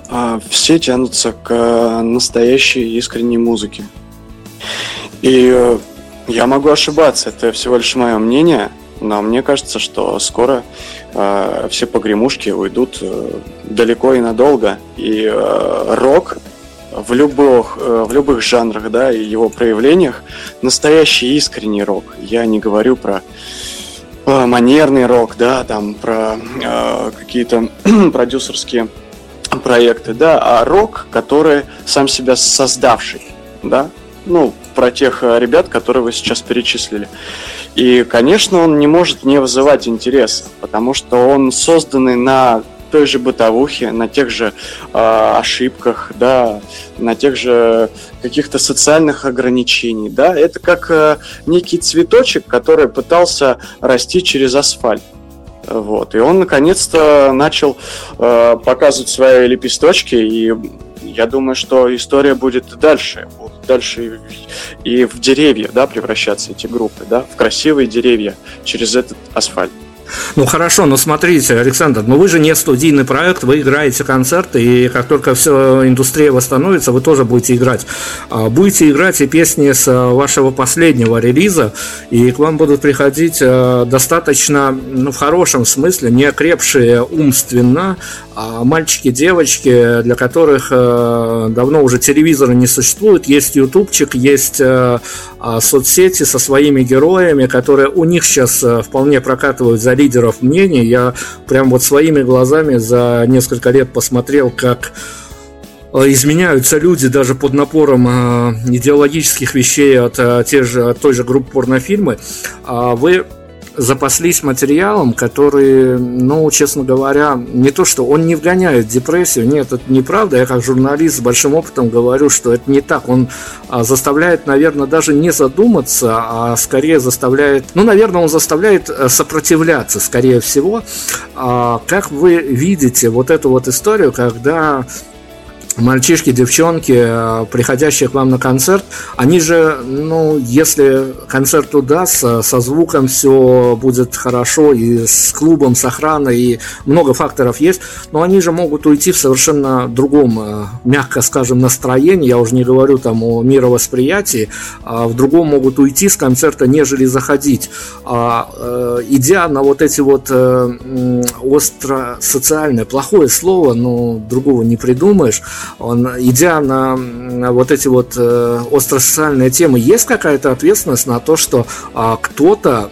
а, все тянутся к настоящей искренней музыке. И э, я могу ошибаться, это всего лишь мое мнение – но мне кажется, что скоро э, все погремушки уйдут э, далеко и надолго. И э, рок в любых, э, в любых жанрах, да, и его проявлениях настоящий искренний рок. Я не говорю про э, манерный рок, да, там про э, какие-то продюсерские проекты, да, а рок, который сам себя создавший, да, ну, про тех э, ребят, которые вы сейчас перечислили. И, конечно, он не может не вызывать интереса, потому что он созданный на той же бытовухе, на тех же э, ошибках, да, на тех же каких-то социальных ограничений, да, это как э, некий цветочек, который пытался расти через асфальт. Вот. И он наконец-то начал э, показывать свои лепесточки, и я думаю, что история будет дальше, дальше и в деревья, да, превращаться эти группы, да, в красивые деревья через этот асфальт. Ну хорошо, но смотрите, Александр, но вы же не студийный проект, вы играете концерты, и как только все индустрия восстановится, вы тоже будете играть. А, будете играть и песни с а, вашего последнего релиза, и к вам будут приходить а, достаточно, ну в хорошем смысле, не окрепшие умственно, мальчики, девочки, для которых давно уже телевизора не существует, есть ютубчик, есть соцсети со своими героями, которые у них сейчас вполне прокатывают за лидеров мнений. Я прям вот своими глазами за несколько лет посмотрел, как э, изменяются люди даже под напором э, идеологических вещей от, э, те же, от той же группы порнофильмы. А вы запаслись материалом, который, ну, честно говоря, не то, что он не вгоняет в депрессию, нет, это неправда. Я как журналист с большим опытом говорю, что это не так. Он а, заставляет, наверное, даже не задуматься, а скорее заставляет, ну, наверное, он заставляет э, сопротивляться, скорее всего. А, как вы видите вот эту вот историю, когда мальчишки, девчонки, э, приходящие к вам на концерт, они же, ну, если концерт удастся, со звуком все будет хорошо, и с клубом, с охраной, и много факторов есть, но они же могут уйти в совершенно другом, э, мягко скажем, настроении, я уже не говорю там о мировосприятии, а в другом могут уйти с концерта, нежели заходить. А, э, идя на вот эти вот остро социальное, плохое слово, но другого не придумаешь, он, идя на, на вот эти вот э, остросоциальные темы, есть какая-то ответственность на то, что э, кто-то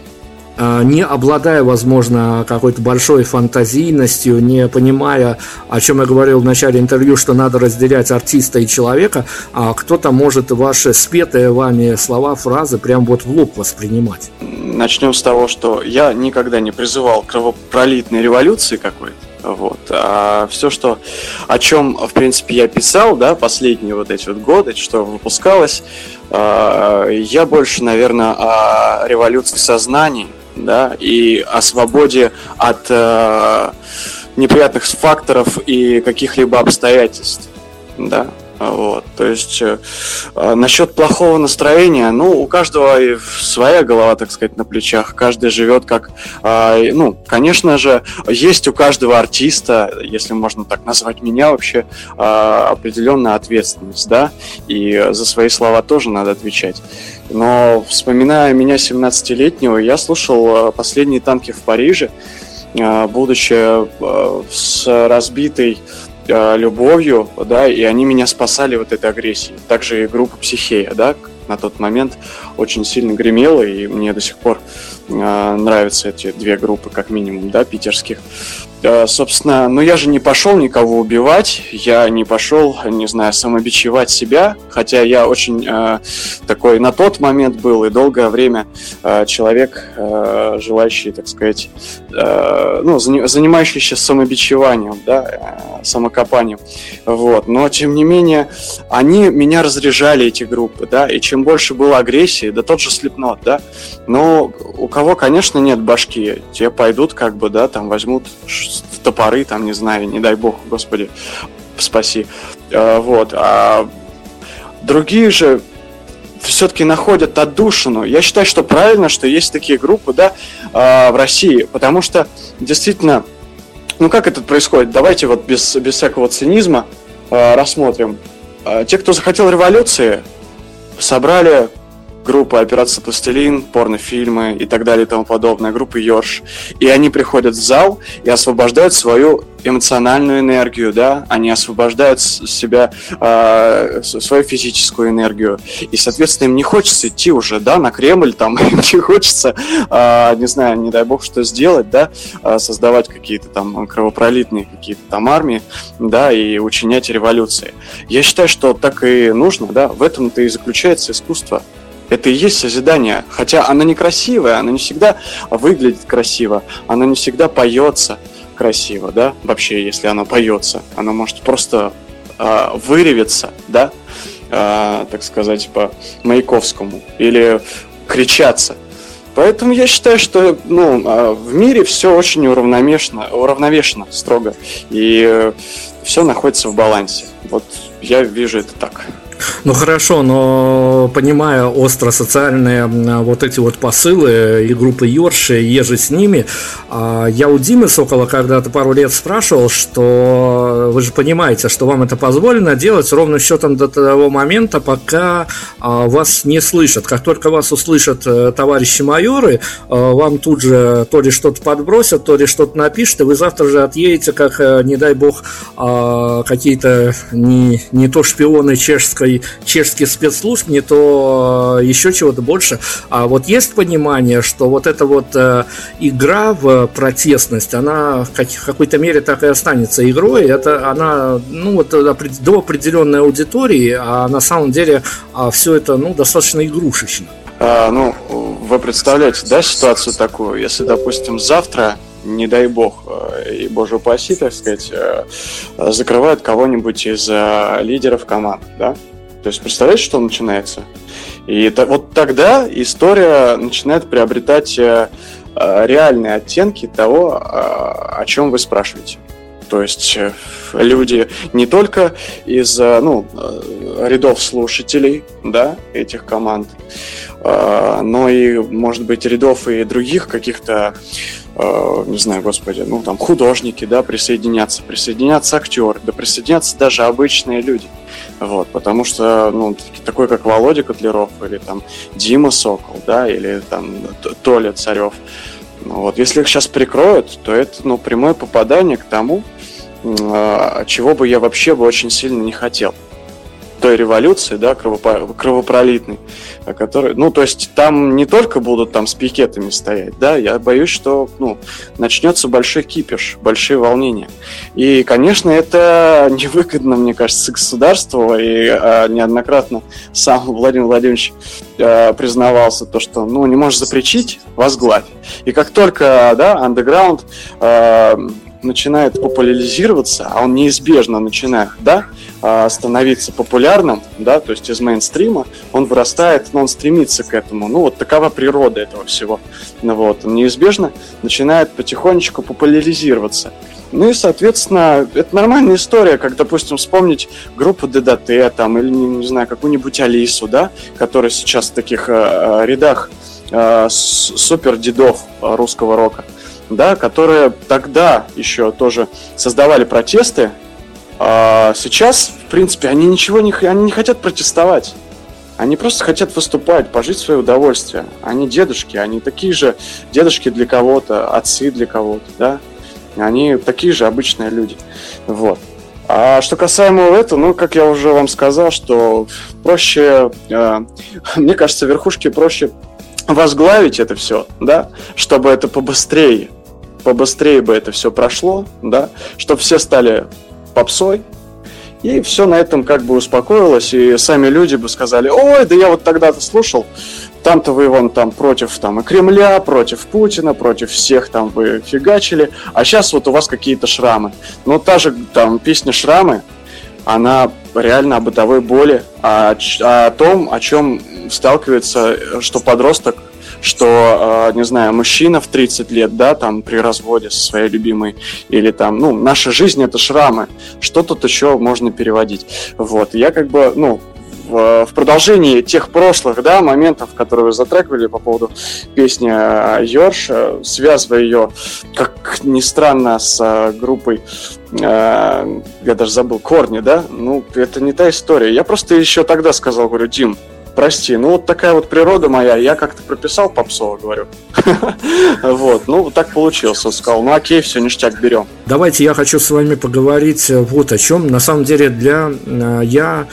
не обладая, возможно, какой-то большой фантазийностью, не понимая, о чем я говорил в начале интервью, что надо разделять артиста и человека, а кто-то может ваши спетые вами слова, фразы прям вот в лоб воспринимать. Начнем с того, что я никогда не призывал кровопролитной революции какой-то. Вот. А все, что, о чем, в принципе, я писал, да, последние вот эти вот годы, что выпускалось, э, я больше, наверное, о революции сознаний, да, и о свободе от э, неприятных факторов и каких-либо обстоятельств, да. Вот, то есть э, а, насчет плохого настроения, ну, у каждого своя голова, так сказать, на плечах. Каждый живет как, э, ну, конечно же, есть у каждого артиста, если можно так назвать меня вообще, э, определенная ответственность, да, и за свои слова тоже надо отвечать. Но вспоминая меня 17-летнего, я слушал последние танки в Париже, будучи с разбитой э, любовью, да, и они меня спасали вот этой агрессией. Также и группа Психея, да, на тот момент очень сильно гремела, и мне до сих пор э, нравятся эти две группы, как минимум, да, питерских. Э, собственно, ну я же не пошел никого убивать, я не пошел, не знаю, самобичевать себя, хотя я очень э, такой на тот момент был и долгое время э, человек, э, желающий, так сказать, э, ну, занимающийся самобичеванием, да, э, самокопанием, вот. Но тем не менее, они меня разряжали эти группы, да, и чем больше было агрессии, да тот же Слепнот, да, но у кого, конечно, нет башки, те пойдут как бы, да, там возьмут топоры, там, не знаю, не дай бог, господи, спаси. А, вот. А другие же все-таки находят отдушину. Я считаю, что правильно, что есть такие группы, да, а, в России, потому что действительно, ну как это происходит? Давайте вот без, без всякого цинизма а, рассмотрим. Те, кто захотел революции, собрали группа «Операция Пластилин», порнофильмы и так далее и тому подобное, группы «Йорш». И они приходят в зал и освобождают свою эмоциональную энергию, да, они освобождают себя, э, свою физическую энергию. И, соответственно, им не хочется идти уже, да, на Кремль, там, им не хочется, э, не знаю, не дай бог, что сделать, да, э, создавать какие-то там кровопролитные какие-то там армии, да, и учинять революции. Я считаю, что так и нужно, да, в этом-то и заключается искусство. Это и есть созидание. Хотя оно некрасивое, оно не всегда выглядит красиво, оно не всегда поется. красиво, да, вообще, если оно поется. Оно может просто э, выреветься, да, э, так сказать, по Маяковскому, или кричаться. Поэтому я считаю, что ну, а, в мире все очень уравновешено, уравновешено строго. И все находится в балансе. Вот я вижу это так. Ну хорошо, но понимая остро социальные вот эти вот посылы и группы Йорши, и с ними, а, я у Димы Сокола когда-то пару лет спрашивал, что вы же понимаете, что вам это позволено делать ровно счетом до того момента, пока а, вас не слышат. Как только вас услышат э, товарищи майоры, а, вам тут же то ли что-то подбросят, то ли что-то напишут, и вы завтра же отъедете, как, э, не дай бог, какие-то не, не то шпионы чешской той чешских спецслужб, не то э, еще чего-то больше. А вот есть понимание, что вот эта вот э, игра в протестность, она в какой-то мере так и останется игрой. Это она, ну вот до определенной аудитории, а на самом деле а все это, ну, достаточно игрушечно. А, ну, вы представляете, да, ситуацию такую, если, допустим, завтра не дай бог, э, и боже упаси, так сказать, закрывают кого-нибудь из лидеров команд, да? То есть представляете, что начинается? И это, вот тогда история начинает приобретать э, э, реальные оттенки того, э, о чем вы спрашиваете. То есть люди не только из ну, рядов слушателей да, этих команд, но и, может быть, рядов и других каких-то, не знаю, господи, ну там художники, да, присоединятся, присоединятся актеры, да присоединятся даже обычные люди. Вот, потому что, ну, такой, как Володя Котлеров, или там Дима Сокол, да, или там Толя Царев, ну, вот, если их сейчас прикроют, то это, ну, прямое попадание к тому, а, чего бы я вообще бы очень сильно не хотел той революции, да, кровопролитной, который, ну, то есть там не только будут там с пикетами стоять, да, я боюсь, что, ну, начнется большой кипиш, большие волнения. И, конечно, это невыгодно, мне кажется, государству, и а, неоднократно сам Владимир Владимирович а, признавался, то, что, ну, не можешь запречить, возглавь. И как только, да, андеграунд а, начинает популяризироваться, а он неизбежно начинает, да, а, становиться популярным, да, то есть из мейнстрима, он вырастает, но он стремится к этому. Ну, вот такова природа этого всего. Ну, вот, он неизбежно начинает потихонечку популяризироваться. Ну и, соответственно, это нормальная история, как, допустим, вспомнить группу ДДТ, там, или, не, не знаю, какую-нибудь Алису, да, которая сейчас в таких э, рядах э, супер дедов русского рока да, которые тогда еще тоже создавали протесты, а сейчас, в принципе, они ничего не, они не хотят протестовать. Они просто хотят выступать, пожить свое удовольствие. Они дедушки, они такие же дедушки для кого-то, отцы для кого-то, да. Они такие же обычные люди. Вот. А что касаемо этого, ну, как я уже вам сказал, что проще, э, мне кажется, верхушке проще возглавить это все, да, чтобы это побыстрее побыстрее бы это все прошло, да, чтобы все стали попсой, и все на этом как бы успокоилось, и сами люди бы сказали, ой, да я вот тогда-то слушал, там-то вы вон там против там и Кремля, против Путина, против всех там вы фигачили, а сейчас вот у вас какие-то шрамы. Но та же там песня «Шрамы», она реально о бытовой боли, о, о том, о чем сталкивается, что подросток что, э, не знаю, мужчина в 30 лет, да, там при разводе со своей любимой, или там, ну, наша жизнь это шрамы, что тут еще можно переводить. Вот, я как бы, ну, в, продолжении тех прошлых да, моментов, которые вы затрагивали по поводу песни э, Йорш, э, связывая ее, как ни странно, с группой, я даже забыл, Корни, да, ну, это не та история. Я просто еще тогда сказал, говорю, Дим, прости, ну вот такая вот природа моя, я как-то прописал попсово, говорю. Вот, ну так получилось, он сказал, ну окей, все, ништяк, берем. Давайте я хочу с вами поговорить э, вот о чем. На самом деле для э, я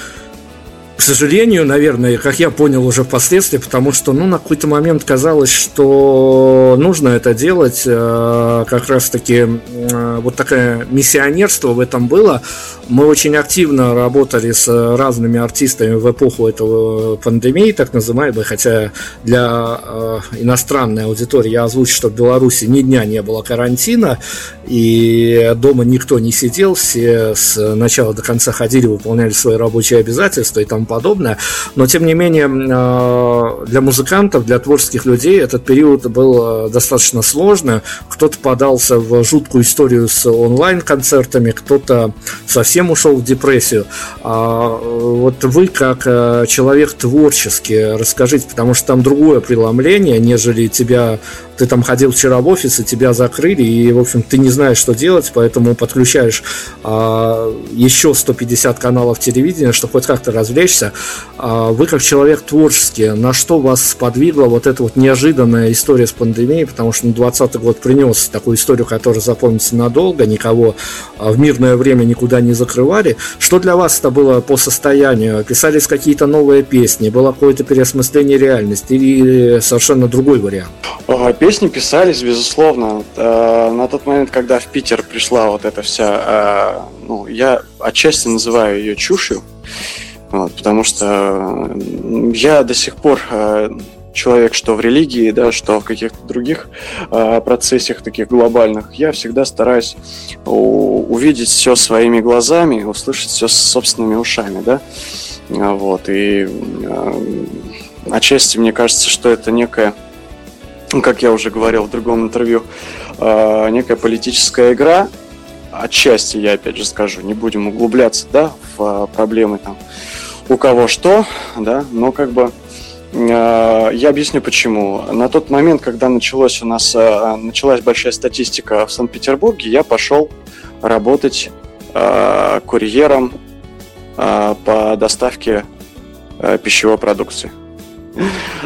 к сожалению, наверное, как я понял уже впоследствии, потому что, ну, на какой-то момент казалось, что нужно это делать, э, как раз-таки э, вот такое миссионерство в этом было. Мы очень активно работали с разными артистами в эпоху этого пандемии, так называемой, хотя для э, иностранной аудитории я озвучу, что в Беларуси ни дня не было карантина, и дома никто не сидел, все с начала до конца ходили, выполняли свои рабочие обязательства и подобное. Но, тем не менее, э, для музыкантов, для творческих людей этот период был э, достаточно сложный. Кто-то подался в жуткую историю с онлайн-концертами, кто-то совсем ушел в депрессию. А вот вы, как э, человек творческий, расскажите, потому что там другое преломление, нежели тебя ты там ходил вчера в офис, и тебя закрыли, и, в общем, ты не знаешь, что делать, поэтому подключаешь а, еще 150 каналов телевидения, чтобы хоть как-то развлечься. А, вы, как человек творческий, на что вас сподвигла вот эта вот неожиданная история с пандемией, потому что ну, 20 год принес такую историю, которая запомнится надолго, никого а, в мирное время никуда не закрывали. Что для вас это было по состоянию? Писались какие-то новые песни, было какое-то переосмысление реальности или совершенно другой вариант? Песни писались, безусловно. Э, На тот момент, когда в Питер пришла вот эта вся, э, ну, я отчасти называю ее чушью, вот, потому что э, я до сих пор э, человек, что в религии, да, что в каких-то других э, процессах таких глобальных, я всегда стараюсь увидеть все своими глазами, услышать все собственными ушами, да, А, вот, и э, отчасти мне кажется, что это некая как я уже говорил в другом интервью, э, некая политическая игра. Отчасти, я опять же скажу, не будем углубляться, да, в э, проблемы там у кого что, да, но как бы э, я объясню почему. На тот момент, когда началось у нас э, началась большая статистика в Санкт-Петербурге, я пошел работать э, курьером по доставке пищевой продукции.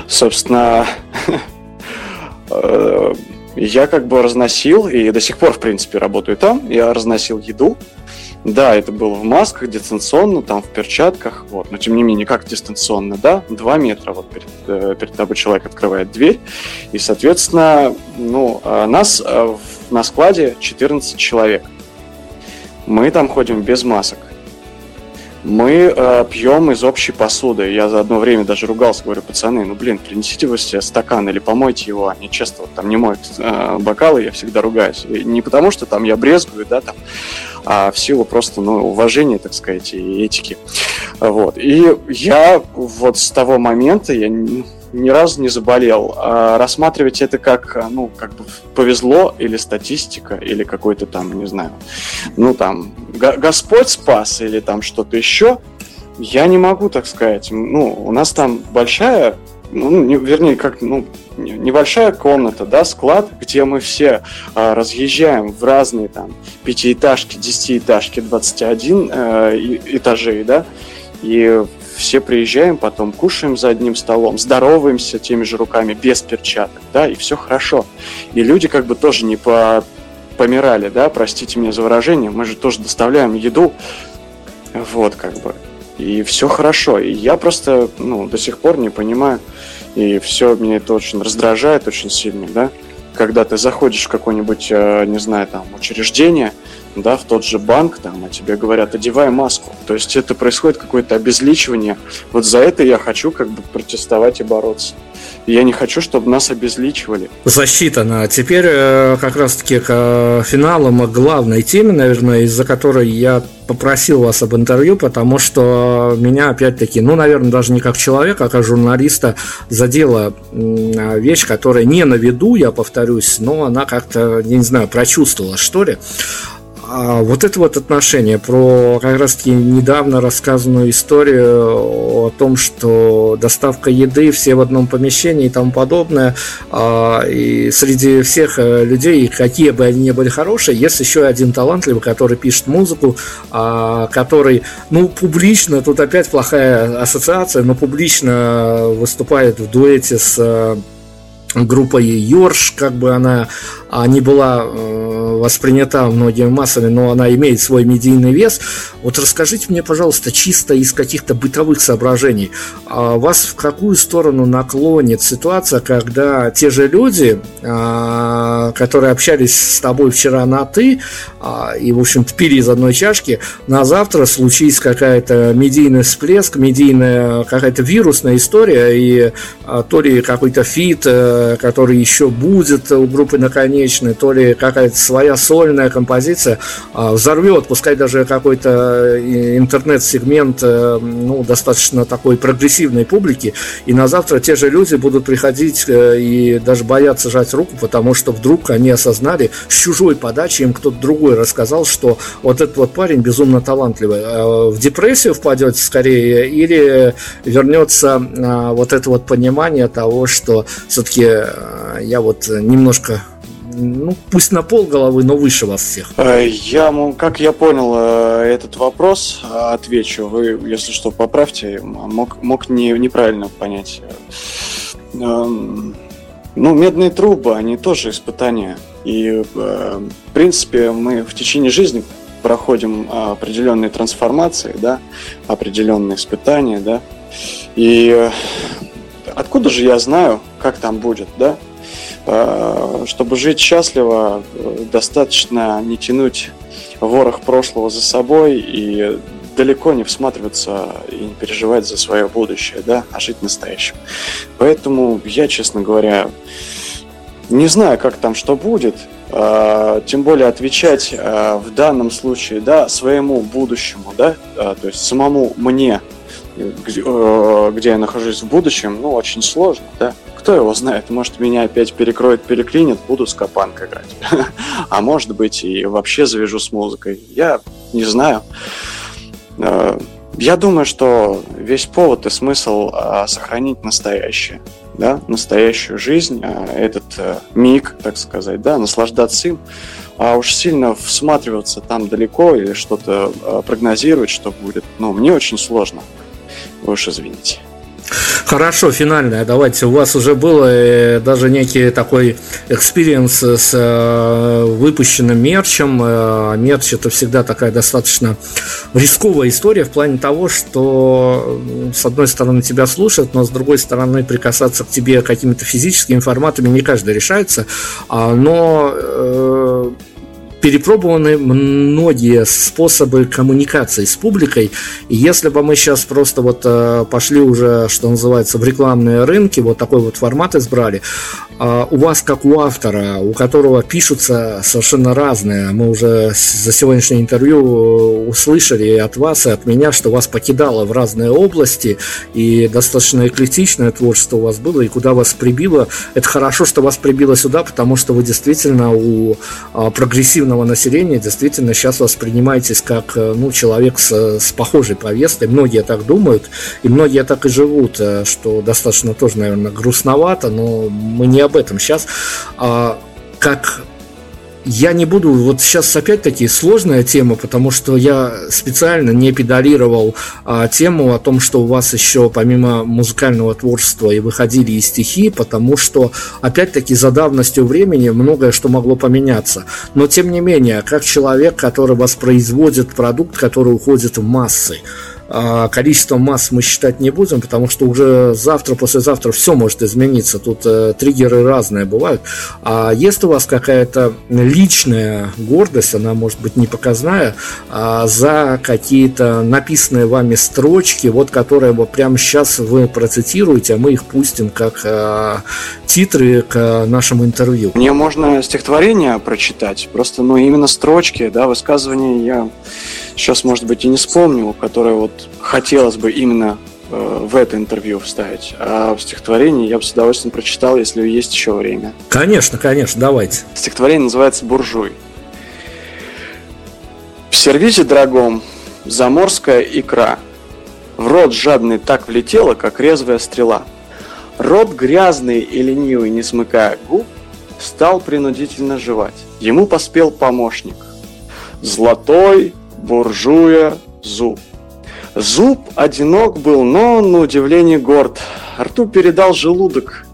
Собственно, я как бы разносил, и до сих пор, в принципе, работаю там, я разносил еду. Да, это было в масках, дистанционно, там в перчатках, вот, но тем не менее, как дистанционно, да, два метра вот перед, э, перед тобой человек открывает дверь, и, соответственно, ну, а нас э, на складе 14 человек. Мы там ходим без масок. Мы э, пьем из общей посуды. Я за одно время даже ругался, говорю, пацаны, ну блин, принесите вы себе стакан или помойте его. Они часто вот там не моют э, бокалы, я всегда ругаюсь. И не потому, что там я брезгую, да, там, а в силу просто, ну, уважения, так сказать, и этики. Вот. И я вот с того момента, я ни, разу не заболел. А рассматривать это как, а, ну, как бы повезло, или статистика, или какой-то там, не знаю, ну, там, Го- Господь спас, или там что-то еще, я не могу так сказать. Ну, у нас там большая, ну, не- вернее, как, ну, не- небольшая комната, да, склад, где мы все а, разъезжаем в разные там пятиэтажки, десятиэтажки, 21 э, и- этажей, да, и все приезжаем, потом кушаем за одним столом, здороваемся теми же руками, без перчаток, да, и все хорошо. И люди как бы тоже не по помирали, да, простите меня за выражение, мы же тоже доставляем еду, вот, как бы, и все хорошо. И я просто, ну, до сих пор не понимаю, и все меня это очень раздражает очень сильно, да, когда ты заходишь в какое-нибудь, э, не знаю, там, учреждение, да, в тот же банк, там, а тебе говорят, одевай маску. То есть это происходит какое-то обезличивание. Вот за это я хочу как бы протестовать и бороться. Я не хочу, чтобы нас обезличивали. Засчитано. Теперь э, как раз-таки к э, финалам, к главной теме, наверное, из-за которой я попросил вас об интервью, потому что меня опять-таки, ну, наверное, даже не как человека, а как журналиста задела м, вещь, которая не на виду, я повторюсь, но она как-то, я не знаю, прочувствовала, что ли. А вот это вот отношение про как раз таки недавно рассказанную историю о том, что доставка еды, все в одном помещении и тому подобное, а, и среди всех э, людей, какие бы они ни были хорошие, есть еще один талантливый, который пишет музыку, а, который, ну, публично, тут опять плохая ассоциация, но публично выступает в дуэте с э, группой Йорш, как бы она не была э, воспринята многими массами, но она имеет свой медийный вес. Вот расскажите мне, пожалуйста, чисто из каких-то бытовых соображений, а вас в какую сторону наклонит ситуация, когда те же люди, а, которые общались с тобой вчера на «ты», а, и, в общем-то, пили из одной чашки, на завтра случись какая-то медийный всплеск, медийная какая-то вирусная история, и а, то ли какой-то фит, э, который еще будет у группы «Наконечной», то ли какая-то своя сольная композиция а, взорвет, пускай даже какой-то э, интернет-сегмент э, ну, достаточно такой прогрессивной публики, и на завтра те же люди будут приходить и даже бояться жать руку, потому что вдруг они осознали с чужой подачи, им кто-то другой рассказал, что вот этот вот парень безумно талантливый. А, в депрессию впадет скорее или вернется а, вот это вот понимание того, что все-таки я вот немножко ну, пусть на пол головы, но выше вас всех. Э, я, как я понял э, этот вопрос, отвечу. Вы, если что, поправьте. Мог, мог не, неправильно понять. Эм, ну, медные трубы, они тоже испытания. И, в принципе, мы в течение жизни проходим определенные трансформации, да, определенные испытания, да. И откуда же я знаю, как там будет, да? А, чтобы жить счастливо, достаточно не тянуть ворох прошлого за собой и далеко не всматриваться и не переживать за свое будущее, да, а жить настоящим. Поэтому я, честно говоря, не знаю, как там что будет, а, тем более отвечать а, в данном случае, да, своему будущему, да, то есть самому мне э, где я нахожусь в будущем, ну, очень сложно, да. Кто его знает, может, меня опять перекроет, переклинит, буду с Капанк играть. а может быть, и вообще завяжу с музыкой. Я не знаю. Э, я думаю, что весь повод и смысл а, сохранить настоящее, да, настоящую жизнь, а, этот миг, так сказать, да, наслаждаться им, а уж сильно всматриваться там далеко или что-то прогнозировать, что будет, ну, мне очень сложно. Вы уж извините. Хорошо, финальное. Давайте. У вас уже был э, даже некий такой experience с э, выпущенным мерчем. Э, мерч это всегда такая достаточно рисковая история в плане того, что с одной стороны тебя слушают, но с другой стороны прикасаться к тебе какими-то физическими форматами не каждый решается. А, но перепробованы многие способы коммуникации с публикой. И если бы мы сейчас просто вот э, пошли уже, что называется, в рекламные рынки, вот такой вот формат избрали, а у вас, как у автора, у которого пишутся совершенно разные, мы уже за сегодняшнее интервью услышали от вас, и от меня, что вас покидало в разные области, и достаточно эклектичное творчество у вас было, и куда вас прибило. Это хорошо, что вас прибило сюда, потому что вы действительно у а, прогрессивного населения действительно сейчас воспринимаетесь как э, ну, человек с, с похожей повесткой. Многие так думают, и многие так и живут, э, что достаточно тоже, наверное, грустновато, но мы не об этом сейчас. А, как я не буду, вот сейчас опять-таки сложная тема, потому что я специально не педалировал а, тему о том, что у вас еще помимо музыкального творчества и выходили и стихи, потому что опять-таки за давностью времени многое что могло поменяться. Но тем не менее, как человек, который воспроизводит продукт, который уходит в массы, количество масс мы считать не будем, потому что уже завтра, послезавтра все может измениться. Тут э, триггеры разные бывают. А есть у вас какая-то личная гордость, она может быть не показная, а за какие-то написанные вами строчки, вот которые вот прямо сейчас вы процитируете, а мы их пустим как э, титры к нашему интервью. Мне можно стихотворение прочитать, просто, ну, именно строчки, да, высказывания я сейчас, может быть, и не вспомнил, которое вот хотелось бы именно э, в это интервью вставить. А в стихотворении я бы с удовольствием прочитал, если есть еще время. Конечно, конечно, давайте. Стихотворение называется «Буржуй». В сервизе дорогом заморская икра В рот жадный так влетела, как резвая стрела. Рот грязный и ленивый, не смыкая губ, Стал принудительно жевать. Ему поспел помощник. Золотой буржуя зуб. Зуб одинок был, но на удивление горд. Рту передал желудок.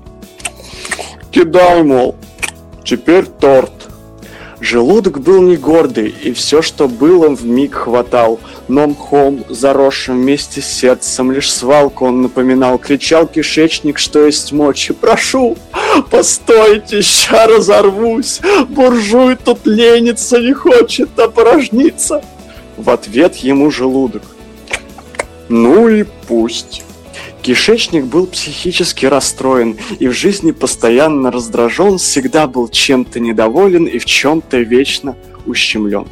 Кидай, мол, теперь торт. Желудок был не гордый, и все, что было, в миг хватал. Но мхом, заросшим вместе с сердцем, лишь свалку он напоминал. Кричал кишечник, что есть мочи. «Прошу, постойте, ща разорвусь! Буржуй тут ленится, не хочет опорожниться!» В ответ ему желудок. «Ну и пусть!» Кишечник был психически расстроен и в жизни постоянно раздражен, всегда был чем-то недоволен и в чем-то вечно ущемлен.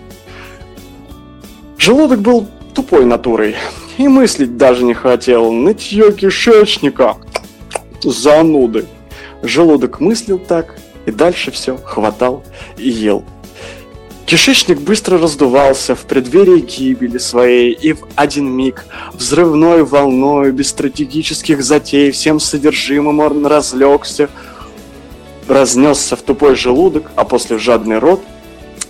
Желудок был тупой натурой и мыслить даже не хотел. Нытье кишечника. Зануды. Желудок мыслил так, и дальше все хватал и ел. Кишечник быстро раздувался в преддверии гибели своей, и в один миг, взрывной волной, без стратегических затей, всем содержимым он разлегся, разнесся в тупой желудок, а после жадный рот.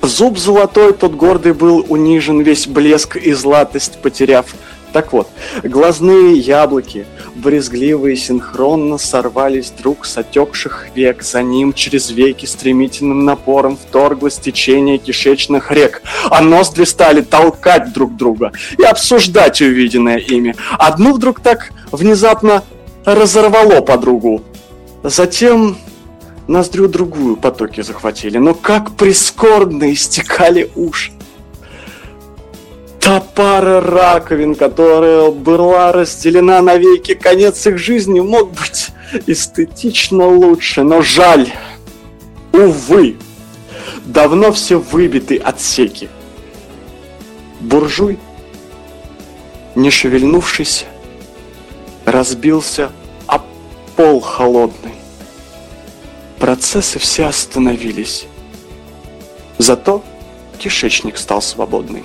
Зуб золотой тот гордый был унижен, весь блеск и златость потеряв, так вот, глазные яблоки, брезгливые синхронно сорвались друг с отекших век. За ним через веки стремительным напором вторглось течение кишечных рек. А ноздри стали толкать друг друга и обсуждать увиденное ими. Одну вдруг так внезапно разорвало подругу. Затем ноздрю другую потоки захватили. Но как прискорбно истекали уши та пара раковин, которая была разделена навеки, конец их жизни мог быть эстетично лучше, но жаль, увы, давно все выбиты отсеки. Буржуй, не шевельнувшись, разбился о пол холодный. Процессы все остановились. Зато кишечник стал свободный.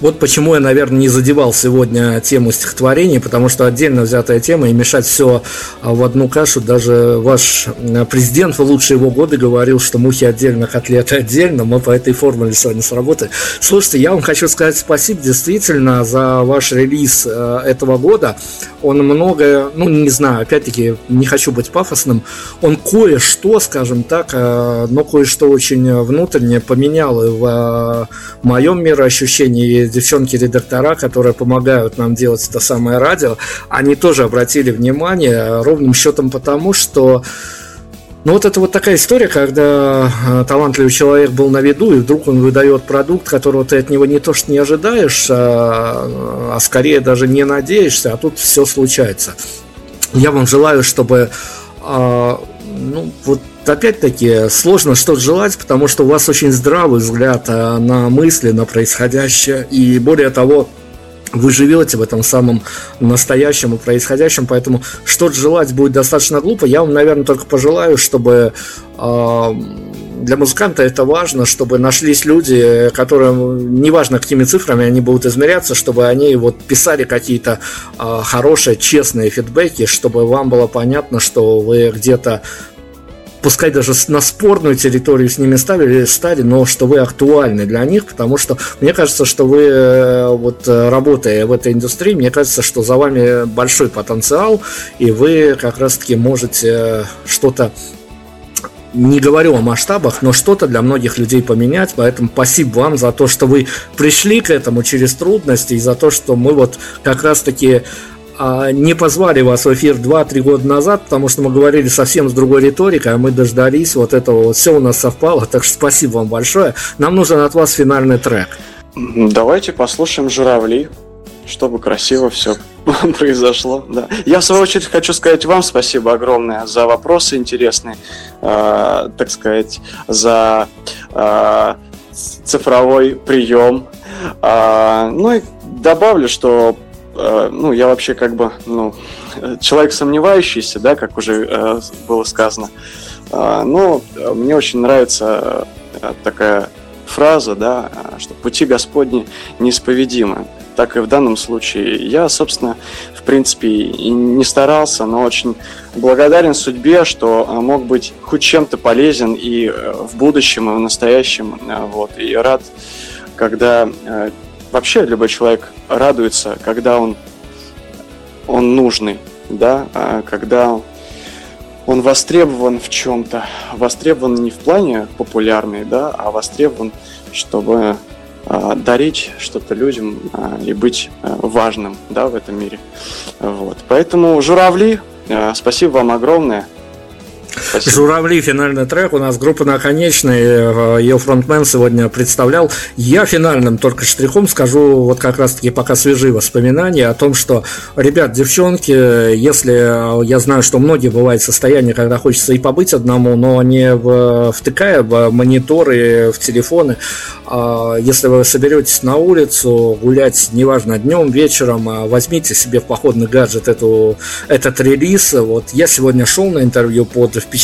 Вот почему я, наверное, не задевал сегодня тему стихотворений, потому что отдельно взятая тема и мешать все в одну кашу. Даже ваш э, президент в лучшие его годы говорил, что мухи отдельно, котлеты отдельно. Мы по этой формуле сегодня сработали. Слушайте, я вам хочу сказать спасибо действительно за ваш релиз э, этого года. Он многое, ну не знаю, опять-таки не хочу быть пафосным, он кое-что, скажем так, э, но кое-что очень внутреннее поменял в моем мироощущении девчонки-редактора, которые помогают нам делать это самое радио, они тоже обратили внимание ровным счетом потому, что ну вот это вот такая история, когда э, талантливый человек был на виду, и вдруг он выдает продукт, которого ты от него не то что не ожидаешь, а, а скорее даже не надеешься, а тут все случается. Я вам желаю, чтобы а, ну, вот опять-таки сложно что-то желать, потому что у вас очень здравый взгляд э, на мысли, на происходящее, и более того, вы живете в этом самом настоящем и происходящем, поэтому что-то желать будет достаточно глупо. Я вам, наверное, только пожелаю, чтобы э, для музыканта это важно, чтобы нашлись люди, которые, неважно какими цифрами они будут измеряться, чтобы они вот писали какие-то э, хорошие, честные фидбэки, чтобы вам было понятно, что вы где-то пускай даже на спорную территорию с ними ставили, стали, но что вы актуальны для них, потому что мне кажется, что вы, э, вот э, работая в этой индустрии, мне кажется, что за вами большой потенциал, и вы как раз-таки можете э, что-то не говорю о масштабах, но что-то для многих людей поменять. Поэтому спасибо вам за то, что вы пришли к этому через трудности и за то, что мы вот как раз-таки не позвали вас в эфир 2-3 года назад, потому что мы говорили совсем с другой риторикой, а мы дождались вот этого, вот все у нас совпало, так что спасибо вам большое. Нам нужен от вас финальный трек. Давайте послушаем «Журавли», чтобы красиво все произошло. Да. Я, в свою очередь, хочу сказать вам спасибо огромное за вопросы интересные, э, так сказать, за э, цифровой прием. Э, ну и добавлю, что ну, я вообще как бы, ну, человек сомневающийся, да, как уже э, было сказано. Э, но мне очень нравится такая фраза, да, что пути Господни неисповедимы. Так и в данном случае. Я, собственно, в принципе, и не старался, но очень благодарен судьбе, что мог быть хоть чем-то полезен и в будущем, и в настоящем. Вот, и рад, когда вообще любой человек радуется, когда он, он нужный, да, а когда он востребован в чем-то. Востребован не в плане популярный, да, а востребован, чтобы а, дарить что-то людям а, и быть а, важным, да, в этом мире. Вот. Поэтому журавли, а, спасибо вам огромное. Спасибо. Журавли, финальный трек. У нас группа Наконечная. Э, ее фронтмен сегодня представлял. Я финальным только штрихом скажу вот как раз-таки пока свежие воспоминания о том, что, ребят, девчонки, если э, я знаю, что многие бывают в состоянии, когда хочется и побыть одному, но не в, втыкая в мониторы, в телефоны, а если вы соберетесь на улицу гулять, неважно, днем, вечером, а возьмите себе в походный гаджет эту, этот релиз. Вот я сегодня шел на интервью под впечатлением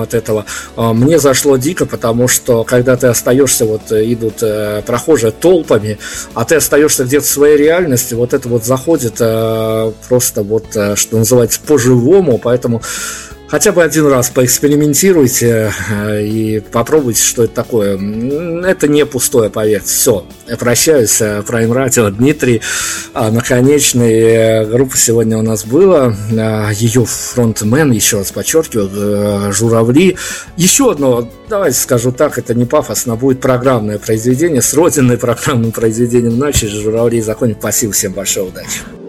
от этого. А, мне зашло дико, потому что когда ты остаешься, вот идут э, прохожие толпами, а ты остаешься где-то в своей реальности, вот это вот заходит э, просто вот, э, что называется, по-живому, поэтому хотя бы один раз поэкспериментируйте э, и попробуйте, что это такое. Это не пустое, поверьте. Все, прощаюсь. Э, Prime Radio, Дмитрий, а, наконечный. Э, группа сегодня у нас была. Ее фронтмен, еще раз подчеркиваю, Журавли. Еще одно, давайте скажу так, это не пафосно, будет программное произведение с родиной программным произведением ночи. Журавли закончим. Спасибо всем большое, удачи.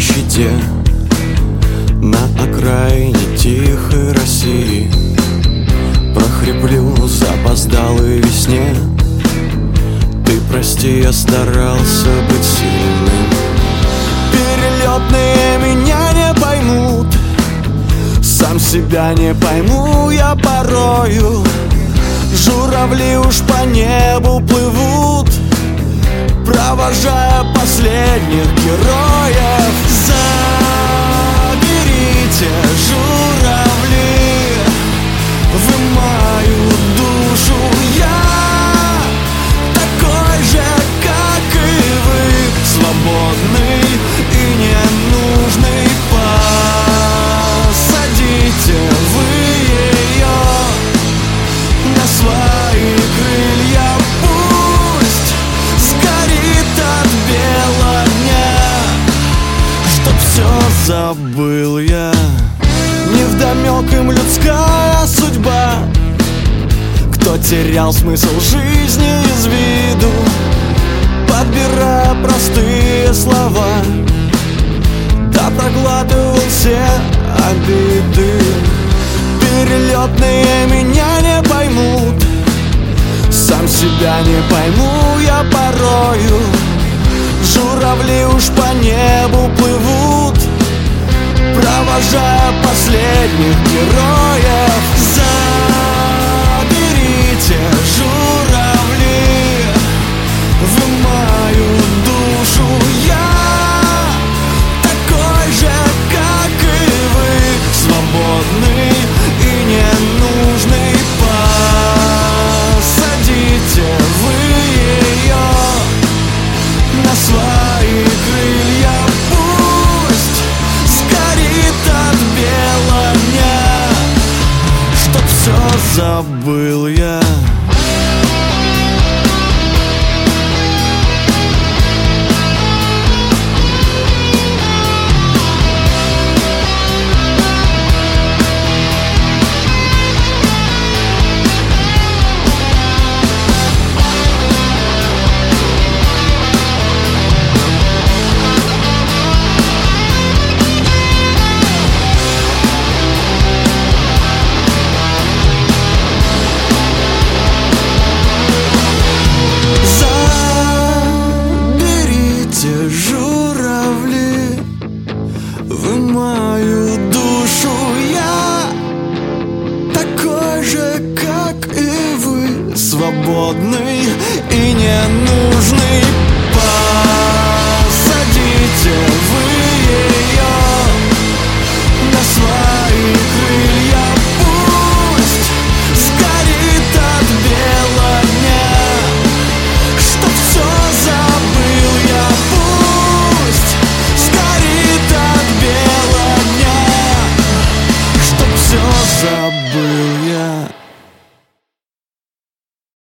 Нищете. На окраине тихой России Прохреплю запоздалой весне. Ты прости, я старался быть сильным. Перелетные меня не поймут. Сам себя не пойму я порою. Журавли уж по небу плывут Провожая последних героев. Заберите Кто терял смысл жизни из виду. Подбирая простые слова Да проглатывал все обиды. Перелетные меня не поймут Сам себя не пойму я порою. Журавли уж по небу плывут Провожая последних героев. За забыл.